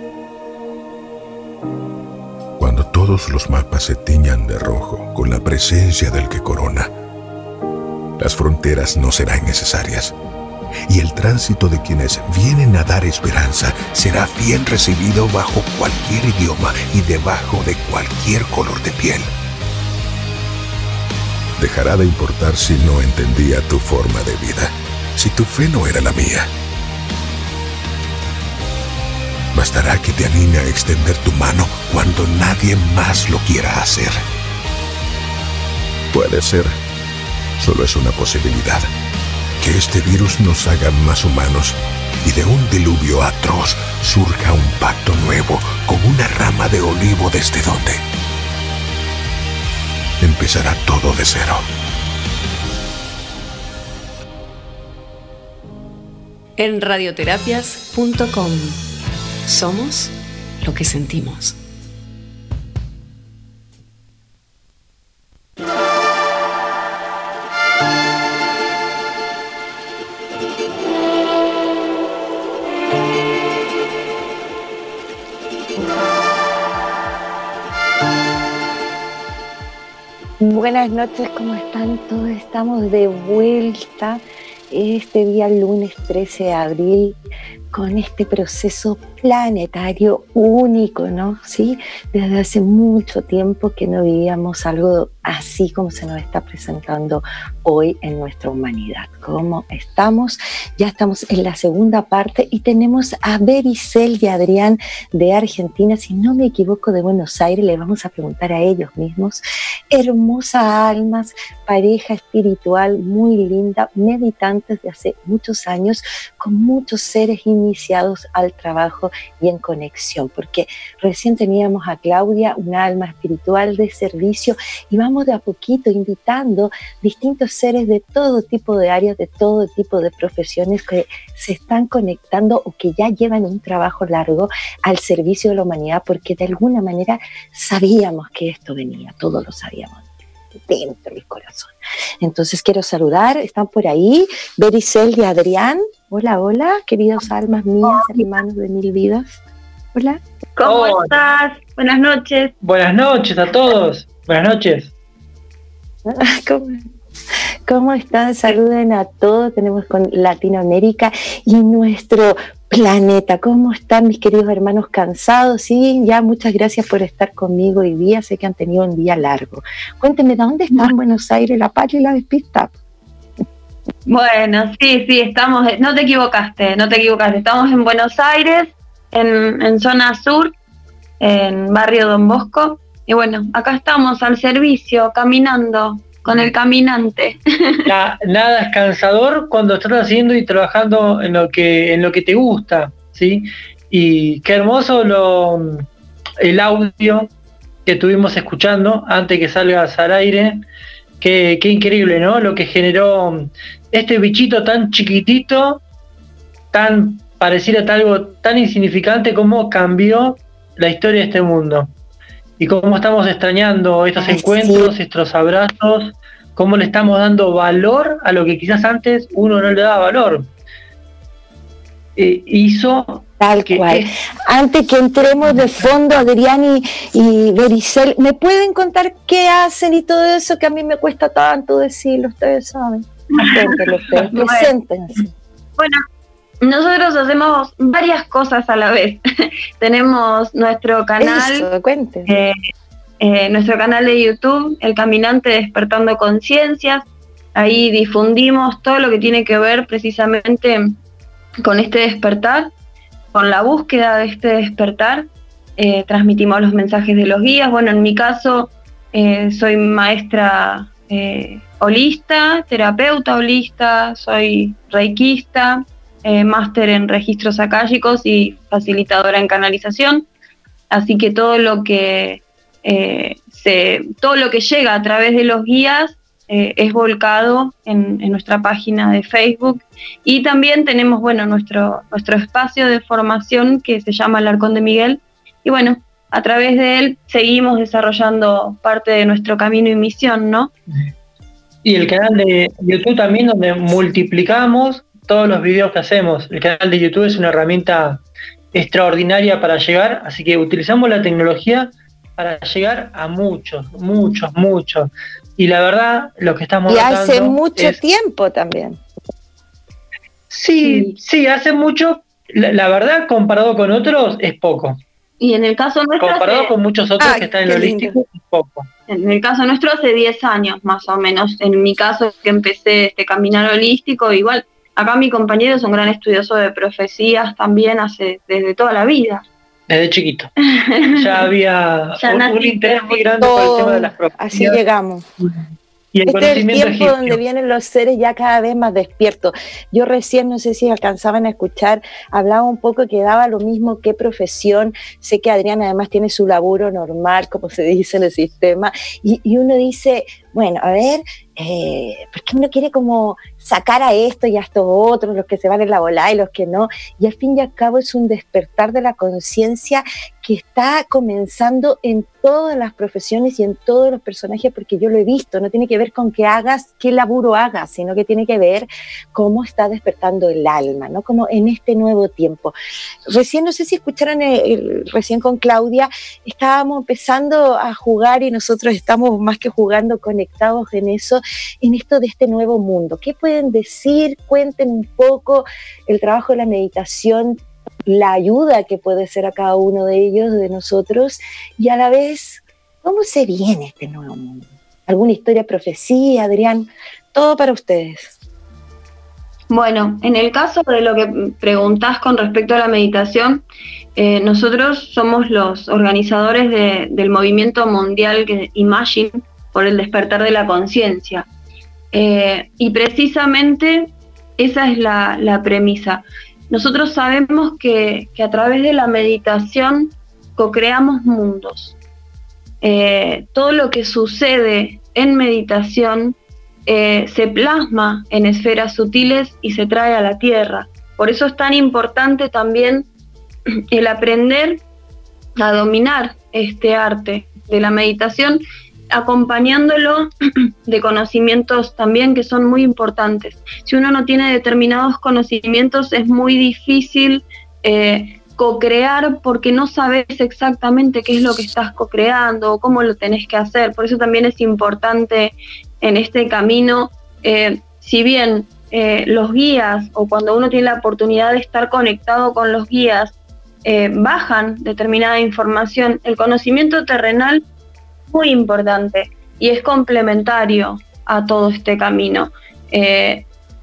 Cuando todos los mapas se tiñan de rojo con la presencia del que corona, las fronteras no serán necesarias y el tránsito de quienes vienen a dar esperanza será bien recibido bajo cualquier idioma y debajo de cualquier color de piel dejará de importar si no entendía tu forma de vida, si tu fe no era la mía. Bastará que te anime a extender tu mano cuando nadie más lo quiera hacer. Puede ser, solo es una posibilidad, que este virus nos haga más humanos y de un diluvio atroz surja un pacto nuevo con una rama de olivo desde donde empezará todo de cero. En radioterapias.com somos lo que sentimos. Buenas noches, ¿cómo están todos? Estamos de vuelta este día lunes 13 de abril con este proceso planetario único, ¿no? Sí, desde hace mucho tiempo que no vivíamos algo así como se nos está presentando hoy en nuestra humanidad. ¿Cómo estamos? Ya estamos en la segunda parte y tenemos a Bericel y Adrián de Argentina, si no me equivoco, de Buenos Aires. Le vamos a preguntar a ellos mismos. Hermosas almas, pareja espiritual muy linda, meditantes de hace muchos años, con muchos seres iniciados al trabajo y en conexión, porque recién teníamos a Claudia, una alma espiritual de servicio, y vamos de a poquito invitando distintos seres de todo tipo de áreas, de todo tipo de profesiones que se están conectando o que ya llevan un trabajo largo al servicio de la humanidad, porque de alguna manera sabíamos que esto venía, todos lo sabíamos dentro del corazón. Entonces quiero saludar, están por ahí, Bericel y Adrián. Hola, hola, queridos almas mías, hermanos de mil vidas. Hola. ¿Cómo estás? Buenas noches. Buenas noches a todos. Buenas noches. ¿Cómo, ¿Cómo están? Saluden a todos. Tenemos con Latinoamérica y nuestro planeta. ¿Cómo están mis queridos hermanos cansados? Sí, ya muchas gracias por estar conmigo hoy día. Sé que han tenido un día largo. Cuéntenme, ¿de dónde están Buenos Aires, La Paz y La Despista? Bueno, sí, sí, estamos, no te equivocaste, no te equivocaste. Estamos en Buenos Aires, en, zona sur, en barrio Don Bosco. Y bueno, acá estamos al servicio, caminando, con el caminante. nada es cansador cuando estás haciendo y trabajando en lo que, en lo que te gusta, ¿sí? Y qué hermoso lo, el audio que estuvimos escuchando antes que salgas al aire. Qué, qué increíble, ¿no? Lo que generó este bichito tan chiquitito, tan pareciera algo tan insignificante como cambió la historia de este mundo y cómo estamos extrañando estos encuentros, estos abrazos, cómo le estamos dando valor a lo que quizás antes uno no le daba valor. Eh, hizo Tal cual. Antes que entremos de fondo, Adrián y, y Bericel, ¿me pueden contar qué hacen y todo eso que a mí me cuesta tanto decirlo? Ustedes saben. Preséntense. Bueno, nosotros hacemos varias cosas a la vez. Tenemos nuestro canal, eh, eh, nuestro canal de YouTube, El Caminante Despertando Conciencias. Ahí difundimos todo lo que tiene que ver precisamente con este despertar, con la búsqueda de este despertar. Eh, transmitimos los mensajes de los guías. Bueno, en mi caso soy maestra holista, terapeuta holista, soy reikista, eh, máster en registros acálicos y facilitadora en canalización. Así que todo lo que eh, se, todo lo que llega a través de los guías eh, es volcado en, nuestra página de Facebook. Y también tenemos bueno nuestro, nuestro espacio de formación que se llama El Arcón de Miguel. Y bueno, a través de él seguimos desarrollando parte de nuestro camino y misión, ¿no? Y el canal de YouTube también donde multiplicamos todos los videos que hacemos. El canal de YouTube es una herramienta extraordinaria para llegar, así que utilizamos la tecnología para llegar a muchos, muchos, muchos. Y la verdad, lo que estamos Y hace mucho tiempo también. Sí, sí, hace mucho. La, verdad, comparado con otros, es poco. Y en el caso nuestro. Comparado con muchos otros ah, que están en lo holístico, es poco. En el caso nuestro, hace 10 años más o menos. En mi caso, que empecé este caminar holístico, igual Acá mi compañero es un gran estudioso de profecías también hace desde toda la vida. Desde chiquito. Ya había un, interés muy grande por el tema de las profecías. Así llegamos. Y el este es el tiempo donde vienen los seres ya cada vez más despiertos. Yo recién, no sé si alcanzaban a escuchar, hablaba un poco que daba lo mismo qué profesión. Sé que Adrián además tiene su laburo normal, como se dice en el sistema, y, y uno dice, bueno, a ver, eh, porque uno quiere como sacar a esto y a estos otros, los que se van en la bola y los que no, y al fin y al cabo es un despertar de la conciencia que está comenzando en todas las profesiones y en todos los personajes, porque yo lo he visto, no tiene que ver con que hagas, qué laburo hagas, sino que tiene que ver cómo está despertando el alma, ¿no? Como en este nuevo tiempo. Recién, no sé si escucharon, recién con Claudia, estábamos empezando a jugar y nosotros estamos más que jugando con conectados en eso, en esto de este nuevo mundo. ¿Qué pueden decir? Cuenten un poco el trabajo de la meditación, la ayuda que puede ser a cada uno de ellos, de nosotros, y a la vez, ¿cómo se viene este nuevo mundo? ¿Alguna historia, profecía, Adrián? Todo para ustedes. Bueno, en el caso de lo que preguntás con respecto a la meditación, eh, nosotros somos los organizadores del movimiento mundial que Imagine por el despertar de la conciencia. Eh, y precisamente esa es la, premisa. Nosotros sabemos que, a través de la meditación co-creamos mundos. Eh, todo lo que sucede en meditación eh, se plasma en esferas sutiles y se trae a la tierra. Por eso es tan importante también el aprender a dominar este arte de la meditación, acompañándolo de conocimientos también que son muy importantes. Si uno no tiene determinados conocimientos es muy difícil eh, co-crear porque no sabes exactamente qué es lo que estás co-creando o cómo lo tenés que hacer. Por eso también es importante en este camino, eh, si bien eh, los guías o cuando uno tiene la oportunidad de estar conectado con los guías, eh, bajan determinada información, el conocimiento terrenal muy importante y es complementario a todo este camino.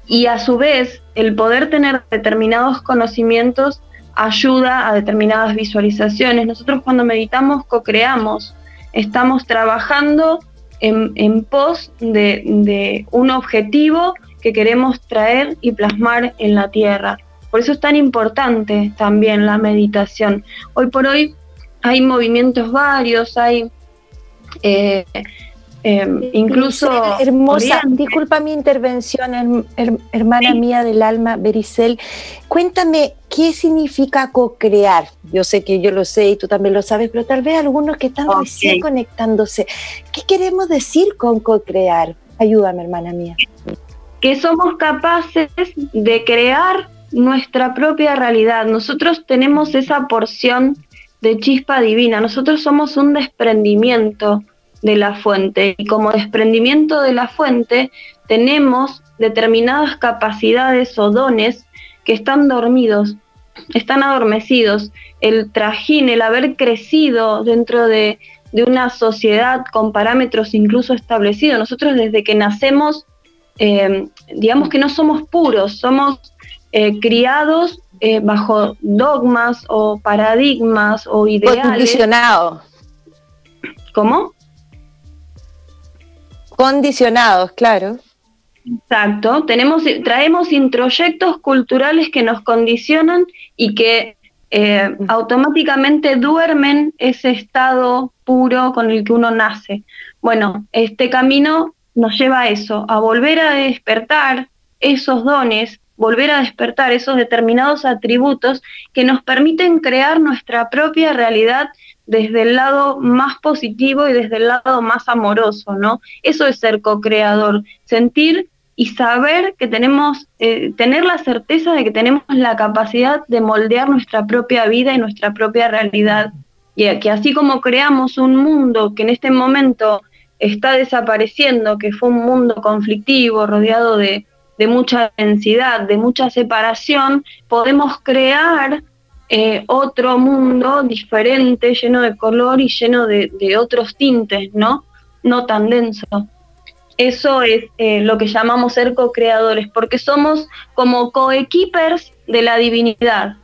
y a su vez, el poder tener determinados conocimientos ayuda a determinadas visualizaciones. Nosotros cuando meditamos co-creamos, estamos trabajando en, pos de, un objetivo que queremos traer y plasmar en la tierra. Por eso es tan importante también la meditación. Hoy por hoy hay movimientos varios, hay eh, Em, incluso. Hermosa, disculpa mi intervención, hermana mía del alma, Bericel. Cuéntame, ¿qué significa co-crear? Yo sé que yo lo sé y tú también lo sabes, pero tal vez algunos que están recién conectándose. ¿Qué queremos decir con co-crear? Ayúdame, hermana mía. Que somos capaces de crear nuestra propia realidad. Nosotros tenemos esa porción de chispa divina. Nosotros somos un desprendimiento de la fuente y como desprendimiento de la fuente tenemos determinadas capacidades o dones que están dormidos, están adormecidos. El trajín, el haber crecido dentro de, una sociedad con parámetros incluso establecidos. Nosotros desde que nacemos, eh, digamos que no somos puros, somos eh, criados eh, bajo dogmas o paradigmas o ideales. Condicionados. ¿Cómo? Condicionados, claro. Exacto, tenemos, traemos introyectos culturales que nos condicionan y que eh, automáticamente duermen ese estado puro con el que uno nace. Bueno, este camino nos lleva a eso, a volver a despertar esos dones, volver a despertar esos determinados atributos que nos permiten crear nuestra propia realidad desde el lado más positivo y desde el lado más amoroso, ¿no? Eso es ser co-creador, sentir y saber que tenemos, eh, tener la certeza de que tenemos la capacidad de moldear nuestra propia vida y nuestra propia realidad. Y que así como creamos un mundo que en este momento está desapareciendo, que fue un mundo conflictivo, rodeado de, de mucha densidad, de mucha separación, podemos crear eh, otro mundo diferente, lleno de color y lleno de, otros tintes, ¿no? No tan denso. Eso es eh, lo que llamamos ser co-creadores, porque somos como co-equippers de la divinidad.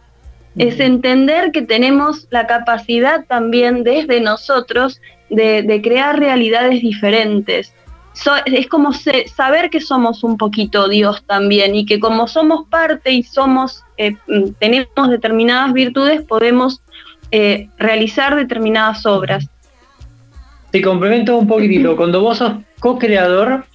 Es entender que tenemos la capacidad también desde nosotros de crear realidades diferentes, es como saber que somos un poquito Dios también y que como somos parte y somos eh, mm, tenemos determinadas virtudes podemos eh, realizar determinadas obras. Te complemento un poquitito. Cuando vos sos co-creador,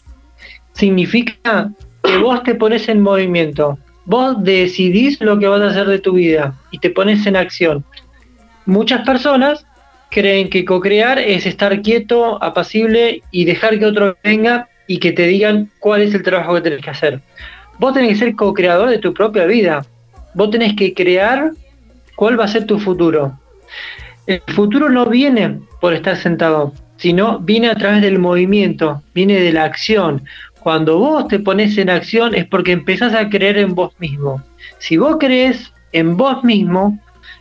significa que vos te pones en movimiento. Vos decidís lo que vas a hacer de tu vida y te pones en acción. Muchas personas creen que co-crear es estar quieto, apacible y dejar que otro venga y que te digan cuál es el trabajo que tenés que hacer. Vos tenés que ser co-creador de tu propia vida. Vos tenés que crear cuál va a ser tu futuro. El futuro no viene por estar sentado, sino viene a través del movimiento, viene de la acción. Cuando vos te pones en acción es porque empezás a creer en vos mismo. Si vos crees en vos mismo,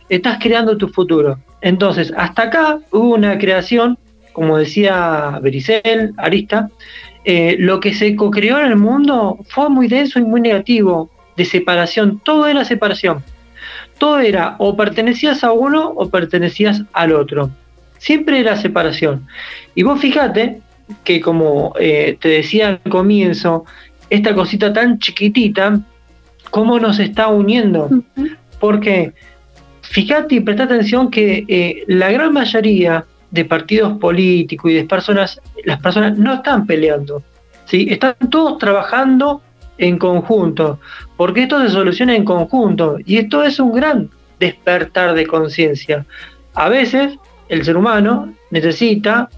estás creando tu futuro. Entonces, hasta acá hubo una creación, como decía Bericel, Arista, eh, lo que se co-creó en el mundo fue muy denso y muy negativo, de separación, todo era separación. Todo era o pertenecías a uno o pertenecías al otro. Siempre era separación. Y vos fíjate que como eh, te decía al comienzo, esta cosita tan chiquitita, cómo nos está uniendo. Porque fíjate y presta atención que eh, la gran mayoría de partidos políticos y de personas, las personas no están peleando, ¿sí? están todos trabajando en conjunto, porque esto se soluciona en conjunto y esto es un gran despertar de conciencia. A veces el ser humano necesita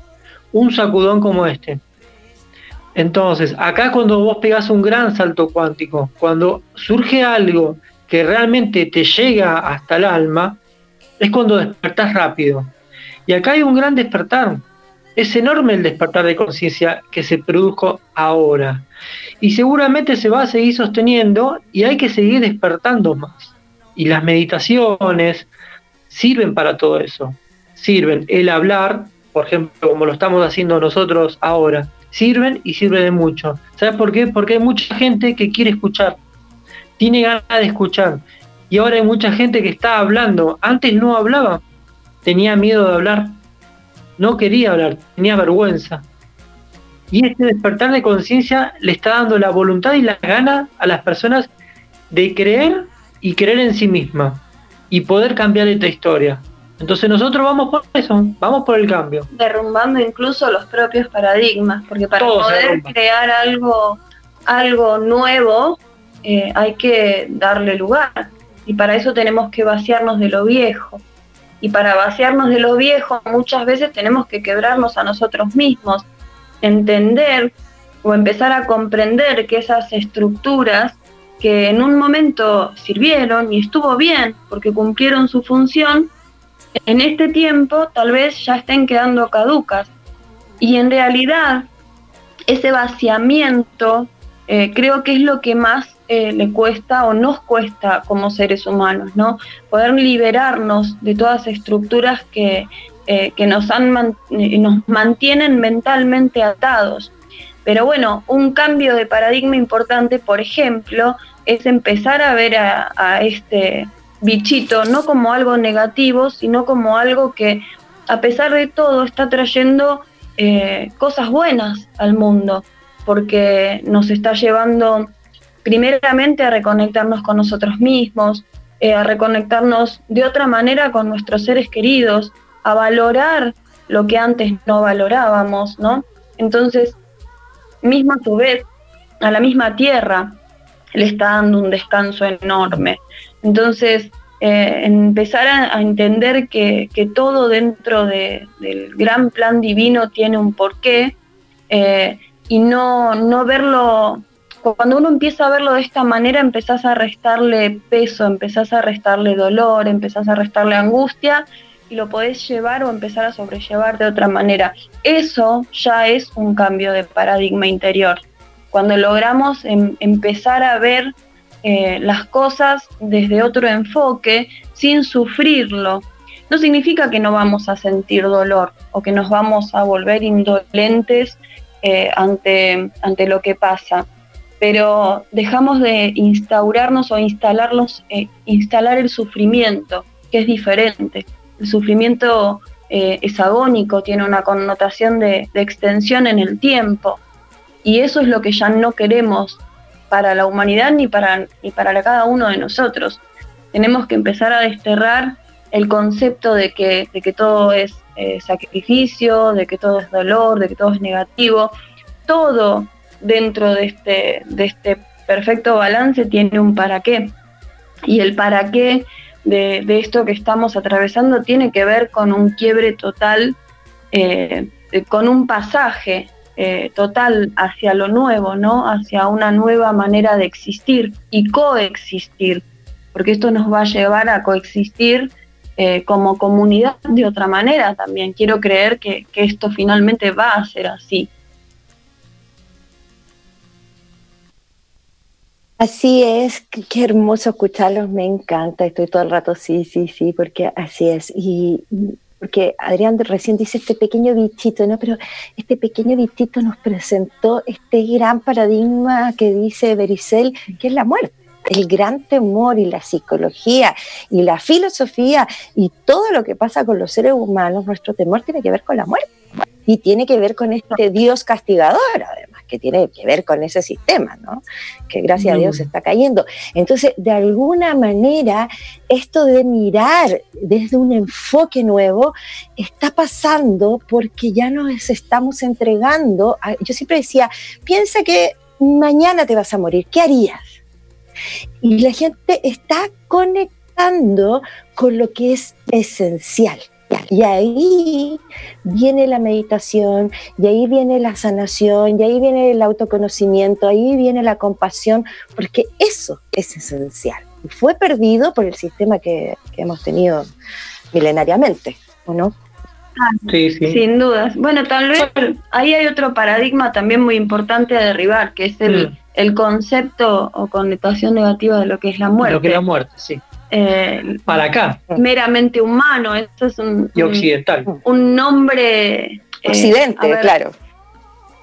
un sacudón como este. Entonces, acá cuando vos pegas un gran salto cuántico, cuando surge algo que realmente te llega hasta el alma, es cuando despertás rápido. Y acá hay un gran despertar. Es enorme el despertar de conciencia que se produjo ahora. Y seguramente se va a seguir sosteniendo y hay que seguir despertando más. Y las meditaciones sirven para todo eso. Sirven el hablar, por ejemplo, como lo estamos haciendo nosotros ahora, sirven y sirven de mucho. ¿Sabes por qué? Porque hay mucha gente que quiere escuchar, tiene ganas de escuchar. Y ahora hay mucha gente que está hablando. Antes no hablaba, tenía miedo de hablar, no quería hablar, tenía vergüenza. Y este despertar de conciencia le está dando la voluntad y la gana a las personas de creer y creer en sí misma y poder cambiar esta historia. Entonces nosotros vamos por eso, vamos por el cambio. Derrumbando incluso los propios paradigmas, porque para poder crear algo, algo nuevo eh, hay que darle lugar. Y para eso tenemos que vaciarnos de lo viejo. Y para vaciarnos de lo viejo muchas veces tenemos que quebrarnos a nosotros mismos, entender o empezar a comprender que esas estructuras que en un momento sirvieron y estuvo bien porque cumplieron su función, en este tiempo tal vez ya estén quedando caducas. Y en realidad ese vaciamiento eh, creo que es lo que más eh, le cuesta o nos cuesta como seres humanos, ¿no? Poder liberarnos de todas estructuras que, eh, que nos, han, eh, nos mantienen mentalmente atados. Pero bueno, un cambio de paradigma importante, por ejemplo, es empezar a ver a, este bichito no como algo negativo, sino como algo que a pesar de todo está trayendo cosas buenas al mundo, porque nos está llevando primeramente a reconectarnos con nosotros mismos, eh, a reconectarnos de otra manera con nuestros seres queridos, a valorar lo que antes no valorábamos, ¿no? Entonces, misma a su vez, a la misma tierra le está dando un descanso enorme. Entonces, eh, empezar a, entender que, todo dentro del gran plan divino tiene un porqué eh, y no, no verlo cuando uno empieza a verlo de esta manera, empezás a restarle peso, empezás a restarle dolor, empezás a restarle angustia y lo podés llevar o empezar a sobrellevar de otra manera. Eso ya es un cambio de paradigma interior. Cuando logramos em, empezar a ver eh, las cosas desde otro enfoque, sin sufrirlo. No significa que no vamos a sentir dolor o que nos vamos a volver indolentes eh, ante, ante lo que pasa pero dejamos de instaurarnos o instalarnos, eh, instalar el sufrimiento, que es diferente. El sufrimiento eh, es agónico, tiene una connotación de, extensión en el tiempo, y eso es lo que ya no queremos para la humanidad ni para, ni para cada uno de nosotros. Tenemos que empezar a desterrar el concepto de que, de que todo es eh, sacrificio, de que todo es dolor, de que todo es negativo. Todo dentro de este, de este perfecto balance tiene un para qué. Y el para qué de, esto que estamos atravesando tiene que ver con un quiebre total, eh, con un pasaje eh, total hacia lo nuevo, ¿no? Hacia una nueva manera de existir y coexistir, porque esto nos va a llevar a coexistir eh, como comunidad de otra manera también. Quiero creer que, esto finalmente va a ser así. Así es, qué hermoso escucharlos, me encanta, estoy todo el rato, sí, sí, sí, porque así es. Y porque Adrián recién dice este pequeño bichito, ¿no? Pero este pequeño bichito nos presentó este gran paradigma que dice Bericel, que es la muerte el gran temor y la psicología y la filosofía y todo lo que pasa con los seres humanos, nuestro temor tiene que ver con la muerte y tiene que ver con este Dios castigador, además, que tiene que ver con ese sistema, ¿no? Que gracias a Dios está cayendo. Entonces, de alguna manera, esto de mirar desde un enfoque nuevo está pasando porque ya nos estamos entregando. yo siempre decía, piensa que mañana te vas a morir, ¿qué harías? Y la gente está conectando con lo que es esencial. Y ahí viene la meditación, y ahí viene la sanación, y ahí viene el autoconocimiento, ahí viene la compasión, porque eso es esencial. Y fue perdido por el sistema que, hemos tenido milenariamente, ¿o no? Ah, sí, sí. Sin dudas. Bueno, tal vez ahí hay otro paradigma también muy importante a derribar, que es el, mm el concepto o connotación negativa de lo que es la muerte. Lo que es la muerte, sí. Eh, Para acá. Meramente humano, eso es un... Y occidental. Un, nombre... Eh, Occidente, eh, claro.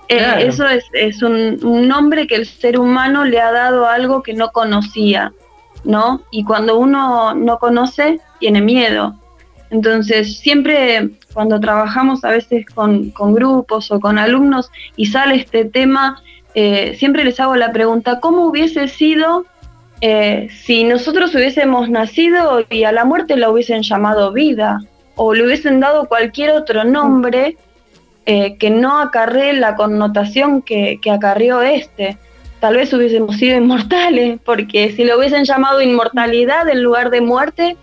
Eso es, es un, un, nombre que el ser humano le ha dado algo que no conocía, ¿no? Y cuando uno no conoce, tiene miedo. Entonces, siempre cuando trabajamos a veces con, con grupos o con alumnos y sale este tema, eh, siempre les hago la pregunta, ¿cómo hubiese sido eh, si nosotros hubiésemos nacido y a la muerte la hubiesen llamado vida o le hubiesen dado cualquier otro nombre eh, que no acarree la connotación que, que acarrió este? Tal vez hubiésemos sido inmortales, porque si lo hubiesen llamado inmortalidad en lugar de muerte,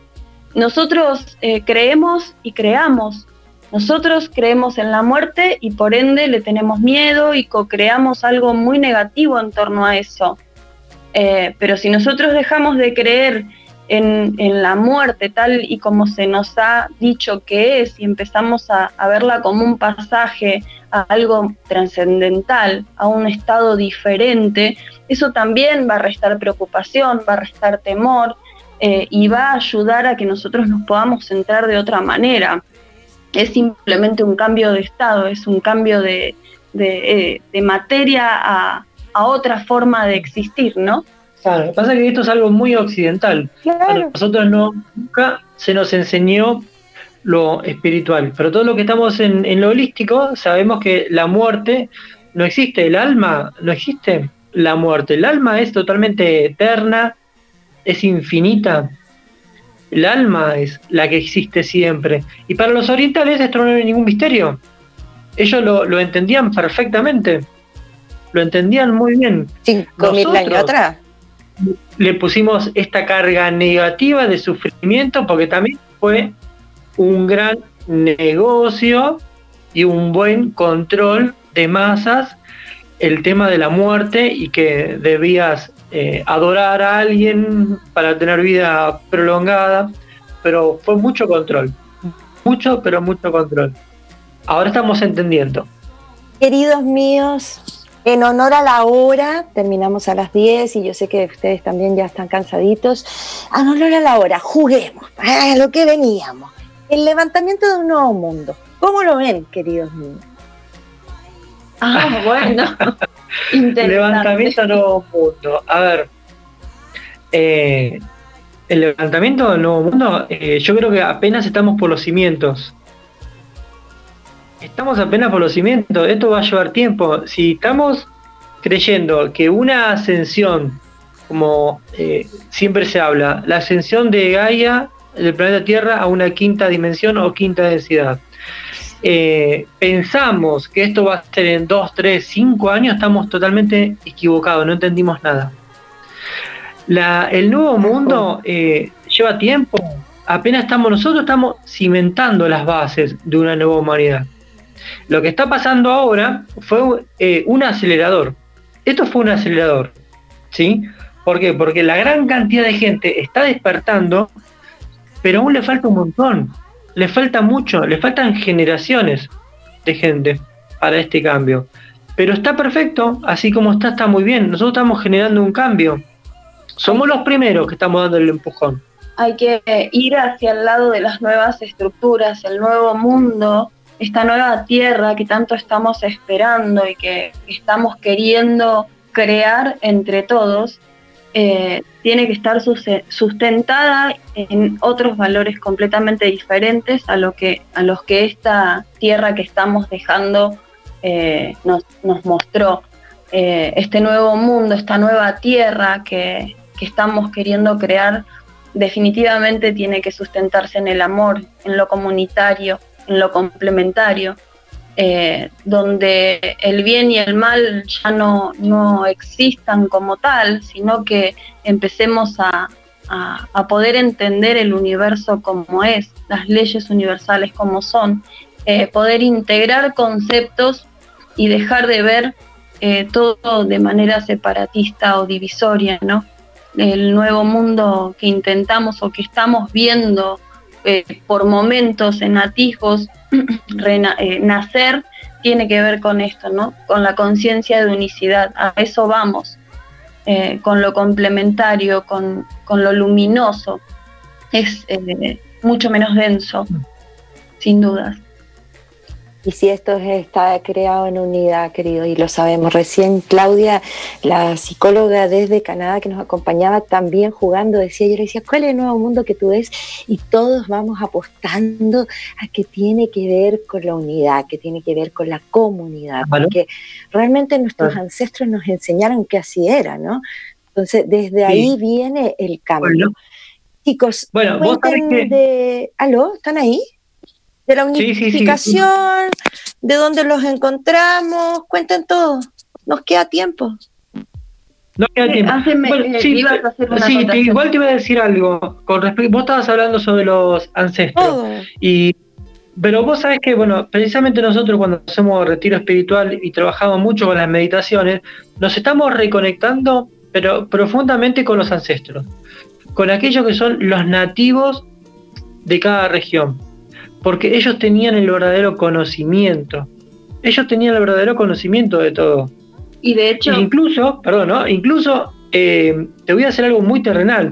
nosotros creemos y creamos nosotros creemos en la muerte y por ende le tenemos miedo y co-creamos algo muy negativo en torno a eso. Eh, pero si nosotros dejamos de creer en, la muerte tal y como se nos ha dicho que es y empezamos a, verla como un pasaje a algo trascendental, a un estado diferente, eso también va a restar preocupación, va a restar temor eh, y va a ayudar a que nosotros nos podamos centrar de otra manera es simplemente un cambio de estado, es un cambio de, de, eh, materia a, otra forma de existir, ¿no? Claro, pasa que esto es algo muy occidental. A nosotros no, nunca se nos enseñó lo espiritual, pero todo lo que estamos en, en lo holístico sabemos que la muerte no existe, el alma no existe, la muerte, el alma es totalmente eterna, es infinita, el alma es la que existe siempre. Y para los orientales esto no era ningún misterio. Ellos lo, entendían perfectamente. Lo entendían muy bien. Cinco mil años atrás. Le pusimos esta carga negativa de sufrimiento porque también fue un gran negocio y un buen control de masas el tema de la muerte y que debías eh, adorar a alguien para tener vida prolongada, pero fue mucho control, mucho, pero mucho control. Ahora estamos entendiendo. Queridos míos, en honor a la hora, terminamos a las 10 y yo sé que ustedes también ya están cansaditos. En honor a la hora, juguemos a lo que veníamos. El levantamiento de un nuevo mundo. ¿Cómo lo ven, queridos míos? Ah, bueno. levantamiento Nuevo Mundo. A ver. Eh, el levantamiento del Nuevo Mundo, eh, yo creo que apenas estamos por los cimientos. Estamos apenas por los cimientos. Esto va a llevar tiempo. Si estamos creyendo que una ascensión, como eh, siempre se habla, la ascensión de Gaia del planeta Tierra a una quinta dimensión o quinta densidad eh, pensamos que esto va a ser en 2, 3, 5 años, estamos totalmente equivocados, no entendimos nada. el nuevo mundo eh, lleva tiempo, apenas estamos nosotros, estamos cimentando las bases de una nueva humanidad. Lo que está pasando ahora fue eh, un acelerador. Esto fue un acelerador, ¿sí? ¿Por qué? Porque la gran cantidad de gente está despertando pero aún le falta un montón, le falta mucho, le faltan generaciones de gente para este cambio. Pero está perfecto, así como está, está muy bien. Nosotros estamos generando un cambio. Somos los primeros que estamos dando el empujón. Hay que ir hacia el lado de las nuevas estructuras, el nuevo mundo, esta nueva tierra que tanto estamos esperando y que estamos queriendo crear entre todos, eh, tiene que estar sustentada en otros valores completamente diferentes a, que, a los que esta tierra que estamos dejando eh, nos, mostró. Eh, este nuevo mundo, esta nueva tierra que, que estamos queriendo crear, definitivamente tiene que sustentarse en el amor, en lo comunitario, en lo complementario, eh, donde el bien y el mal ya no, no existan como tal, sino que empecemos a, a, poder entender el universo como es, las leyes universales como son, eh, poder integrar conceptos y dejar de ver eh, todo de manera separatista o divisoria, ¿no? El nuevo mundo que intentamos o que estamos viendo por momentos en atisbos nacer tiene que ver con esto, ¿no? Con la conciencia de unicidad, a eso vamos, eh, con lo complementario, con, lo luminoso, es eh, mucho menos denso, sin dudas. Y si esto está creado en unidad, querido, y lo sabemos. Recién Claudia, la psicóloga desde Canadá que nos acompañaba también jugando, decía, yo le decía, ¿cuál es el nuevo mundo que tú ves? Y todos vamos apostando a que tiene que ver con la unidad, que tiene que ver con la comunidad, porque realmente nuestros ancestros nos enseñaron que así era, ¿no? Entonces, desde ahí viene el cambio. Chicos, bueno, vos de... ¿Aló? ¿Están ahí? De la unificación, de dónde los encontramos, cuenten todo, nos queda tiempo. No queda tiempo. sí, igual te iba a decir algo. Con respecto, vos estabas hablando sobre los ancestros. Y, pero vos sabés que, bueno, precisamente nosotros cuando hacemos retiro espiritual y trabajamos mucho con las meditaciones, nos estamos reconectando, pero profundamente con los ancestros, con aquellos que son los nativos de cada región porque ellos tenían el verdadero conocimiento. Ellos tenían el verdadero conocimiento de todo. Y de hecho... incluso, perdón, ¿no? Incluso eh, te voy a hacer algo muy terrenal.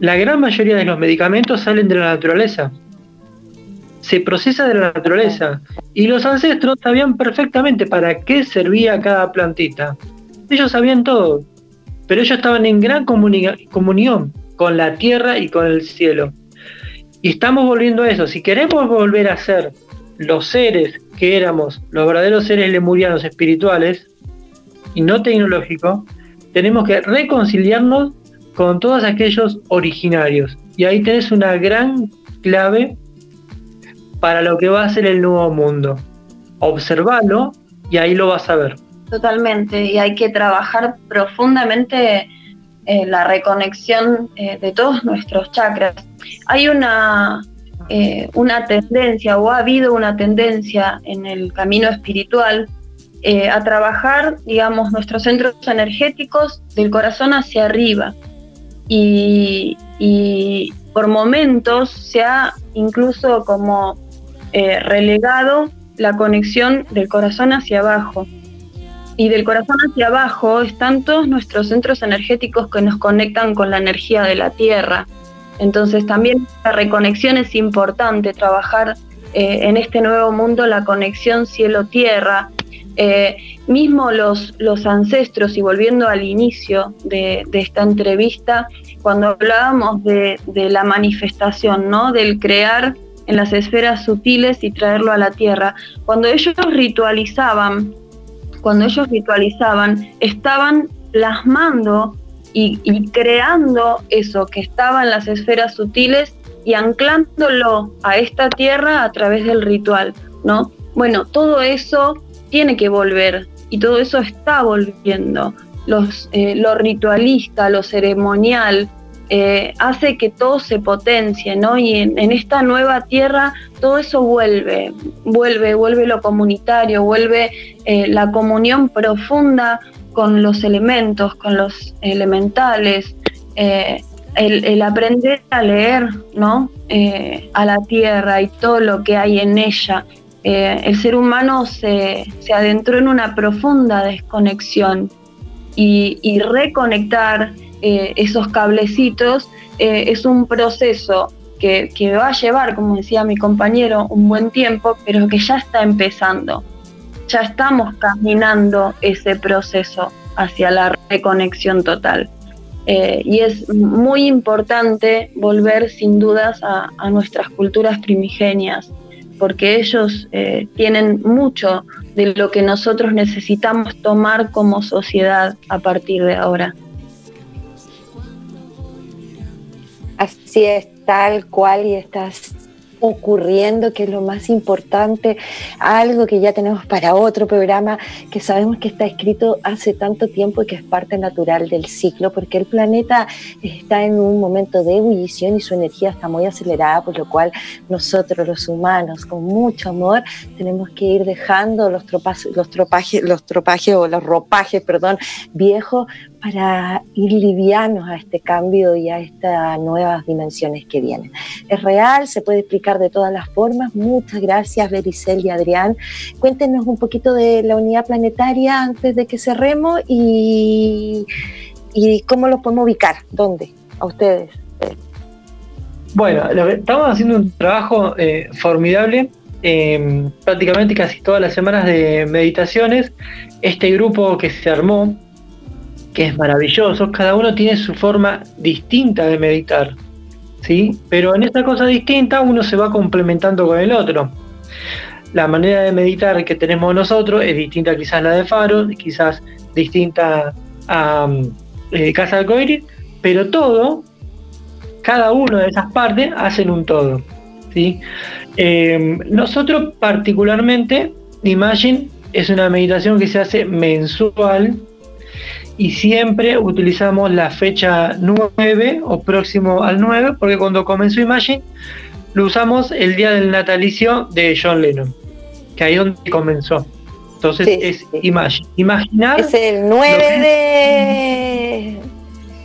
La gran mayoría de los medicamentos salen de la naturaleza. Se procesa de la naturaleza. Y los ancestros sabían perfectamente para qué servía cada plantita. Ellos sabían todo. Pero ellos estaban en gran comunión con la tierra y con el cielo. Y estamos volviendo a eso. Si queremos volver a ser los seres que éramos, los verdaderos seres lemurianos espirituales y no tecnológicos, tenemos que reconciliarnos con todos aquellos originarios. Y ahí tenés una gran clave para lo que va a ser el nuevo mundo. Observalo y ahí lo vas a ver. Totalmente, y hay que trabajar profundamente eh, la reconexión eh, de todos nuestros chakras. Hay una, eh, una tendencia o ha habido una tendencia en el camino espiritual a trabajar, digamos, nuestros centros energéticos del corazón hacia arriba. Y, y por momentos se ha incluso como relegado la conexión del corazón hacia abajo y del corazón hacia abajo están todos nuestros centros energéticos que nos conectan con la energía de la Tierra. Entonces también la reconexión es importante, trabajar eh, en este nuevo mundo la conexión cielo-tierra. Eh, mismo los, los ancestros, y volviendo al inicio de, esta entrevista, cuando hablábamos de, de, la manifestación, ¿no? del crear en las esferas sutiles y traerlo a la tierra, cuando ellos ritualizaban cuando ellos ritualizaban, estaban plasmando y, creando eso que estaba en las esferas sutiles y anclándolo a esta tierra a través del ritual, ¿no? Bueno, todo eso tiene que volver y todo eso está volviendo. Los, eh, lo ritualista, lo ceremonial, eh, hace que todo se potencie, ¿no? Y en, esta nueva tierra todo eso vuelve, vuelve, vuelve lo comunitario, vuelve eh, la comunión profunda con los elementos, con los elementales. Eh, el, aprender a leer, ¿no? A la tierra y todo lo que hay en ella. El ser humano se, adentró en una profunda desconexión y, reconectar eh, esos cablecitos es un proceso que, que va a llevar, como decía mi compañero, un buen tiempo, pero que ya está empezando. Ya estamos caminando ese proceso hacia la reconexión total. Eh, y es muy importante volver sin dudas a, nuestras culturas primigenias, porque ellos eh, tienen mucho de lo que nosotros necesitamos tomar como sociedad a partir de ahora. Así es, tal cual, y estás ocurriendo, que es lo más importante, algo que ya tenemos para otro programa, que sabemos que está escrito hace tanto tiempo y que es parte natural del ciclo, porque el planeta está en un momento de ebullición y su energía está muy acelerada, por lo cual nosotros los humanos, con mucho amor, tenemos que ir dejando los, tropas, los tropajes, los tropajes o los ropajes, perdón, viejos para ir livianos a este cambio y a estas nuevas dimensiones que vienen. Es real, se puede explicar de todas las formas. Muchas gracias, Bericel y Adrián. Cuéntenos un poquito de la unidad planetaria antes de que cerremos y, y cómo lo podemos ubicar. ¿Dónde? A ustedes. Bueno, estamos haciendo un trabajo eh, formidable em, prácticamente casi todas las semanas de meditaciones. Este grupo que se armó que es maravilloso, cada uno tiene su forma distinta de meditar, ¿sí? Pero en esta cosa distinta uno se va complementando con el otro. La manera de meditar que tenemos nosotros es distinta quizás a la de Faro, quizás distinta a eh, Casa del Coiris, pero todo, cada una de esas partes hacen un todo. ¿sí? Eh, nosotros particularmente, Imagine es una meditación que se hace mensual, y siempre utilizamos la fecha 9 o próximo al 9 porque cuando comenzó Imagine lo usamos el día del natalicio de John Lennon, que ahí es donde comenzó. Entonces es Imagine. Imaginar. Es el 9 de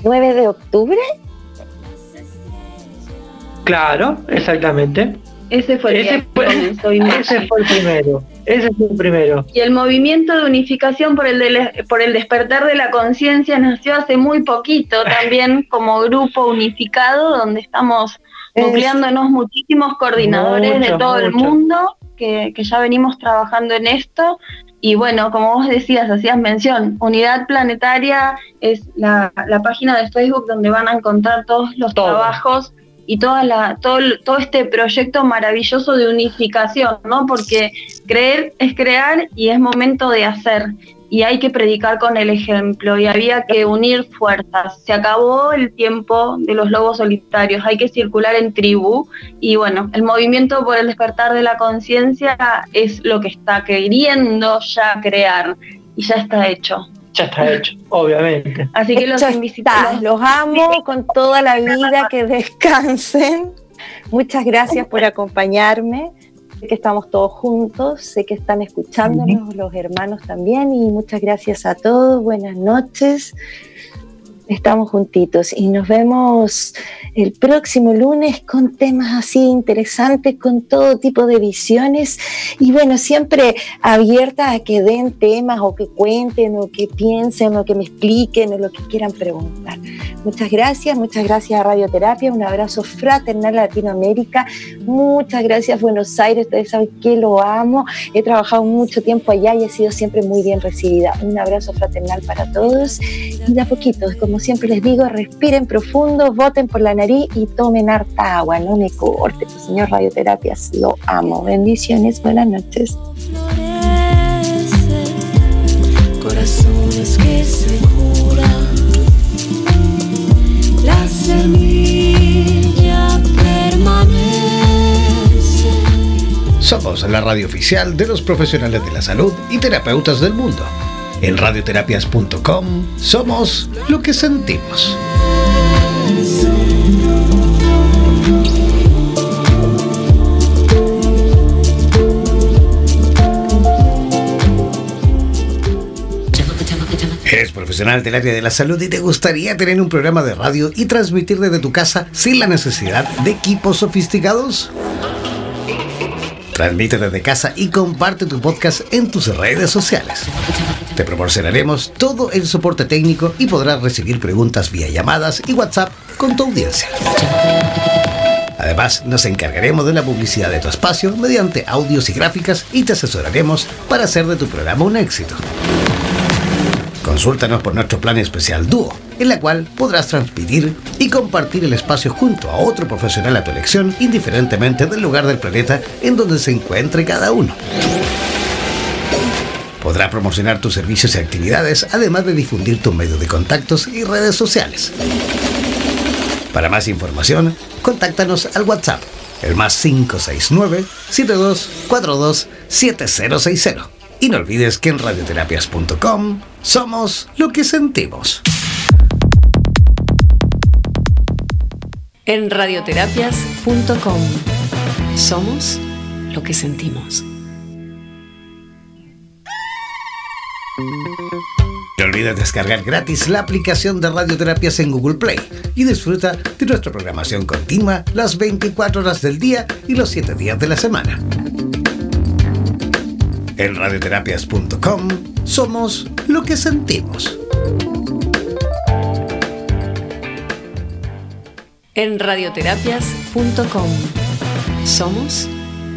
9 de octubre. Claro, exactamente. Ese fue el, ese ese fue el primero. Ese es el primero. Y el movimiento de unificación por el, por el despertar de la conciencia nació hace muy poquito también como grupo unificado donde estamos nucleándonos muchísimos coordinadores de todo el mundo que, ya venimos trabajando en esto. Y bueno, como vos decías, hacías mención, Unidad Planetaria es la, página de Facebook donde van a encontrar todos los trabajos y toda la, todo, todo este proyecto maravilloso de unificación, ¿no? Porque creer es crear y es momento de hacer. Y hay que predicar con el ejemplo y había que unir fuerzas. Se acabó el tiempo de los lobos solitarios, hay que circular en tribu. Y bueno, el movimiento por el despertar de la conciencia es lo que está queriendo ya crear y ya está hecho ya está hecho, obviamente. Así que los, los amo con toda la vida, que descansen. Muchas gracias por acompañarme. Sé que estamos todos juntos, sé que están escuchándonos los hermanos también y muchas gracias a todos. Buenas noches estamos juntitos y nos vemos el próximo lunes con temas así interesantes, con todo tipo de visiones y bueno, siempre abierta a que den temas o que cuenten o que piensen o que me expliquen o lo que quieran preguntar. Muchas gracias, muchas gracias a Radioterapia, un abrazo fraternal a Latinoamérica, muchas gracias Buenos Aires, ustedes saben que lo amo, he trabajado mucho tiempo allá y he sido siempre muy bien recibida. Un abrazo fraternal para todos y de a poquito, como siempre les digo, respiren profundo, voten por la nariz y tomen harta agua, no me corte, señor Radioterapias, lo amo. Bendiciones, buenas noches. Corazones que se la semilla permanece. Somos la radio oficial de los profesionales de la salud y terapeutas del mundo. En radioterapias.com somos lo que sentimos. ¿Eres profesional del área de la salud y te gustaría tener un programa de radio y transmitir desde tu casa sin la necesidad de equipos sofisticados? Transmite desde casa y comparte tu podcast en tus redes sociales. Te proporcionaremos todo el soporte técnico y podrás recibir preguntas vía llamadas y WhatsApp con tu audiencia. Además, nos encargaremos de la publicidad de tu espacio mediante audios y gráficas y te asesoraremos para hacer de tu programa un éxito. Consúltanos por nuestro plan especial Dúo, en la cual podrás transmitir y compartir el espacio junto a otro profesional a tu elección, indiferentemente del lugar del planeta en donde se encuentre cada uno. Podrás promocionar tus servicios y actividades, además de difundir tu medio de contactos y redes sociales. Para más información, contáctanos al WhatsApp, el más 569-7242-7060. Y no olvides que en radioterapias.com somos lo que sentimos. En radioterapias.com somos lo que sentimos. No olvides descargar gratis la aplicación de radioterapias en Google Play y disfruta de nuestra programación continua las 24 horas del día y los 7 días de la semana. En radioterapias.com somos lo que sentimos. En radioterapias.com somos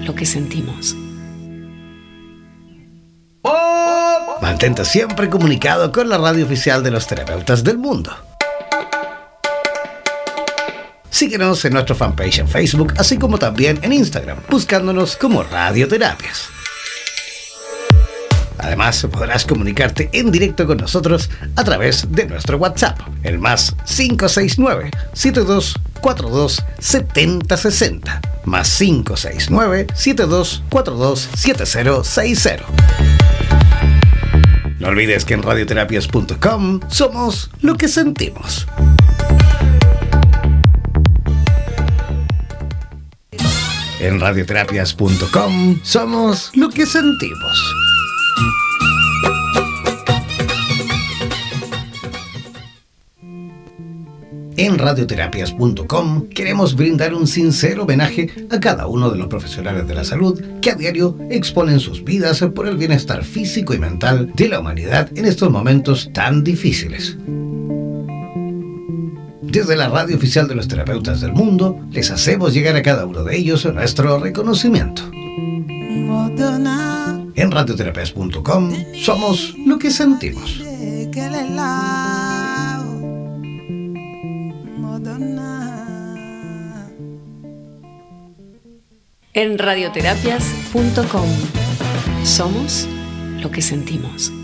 lo que sentimos. Mantente siempre comunicado con la radio oficial de los terapeutas del mundo. Síguenos en nuestro fanpage en Facebook, así como también en Instagram, buscándonos como Radioterapias. Además, podrás comunicarte en directo con nosotros a través de nuestro WhatsApp, el más 569-7242-7060, más 569-7242-7060. No olvides que en radioterapias.com somos lo que sentimos. En radioterapias.com somos lo que sentimos. En radioterapias.com queremos brindar un sincero homenaje a cada uno de los profesionales de la salud que a diario exponen sus vidas por el bienestar físico y mental de la humanidad en estos momentos tan difíciles. Desde la radio oficial de los terapeutas del mundo, les hacemos llegar a cada uno de ellos nuestro reconocimiento. En radioterapias.com somos lo que sentimos. En radioterapias.com somos lo que sentimos.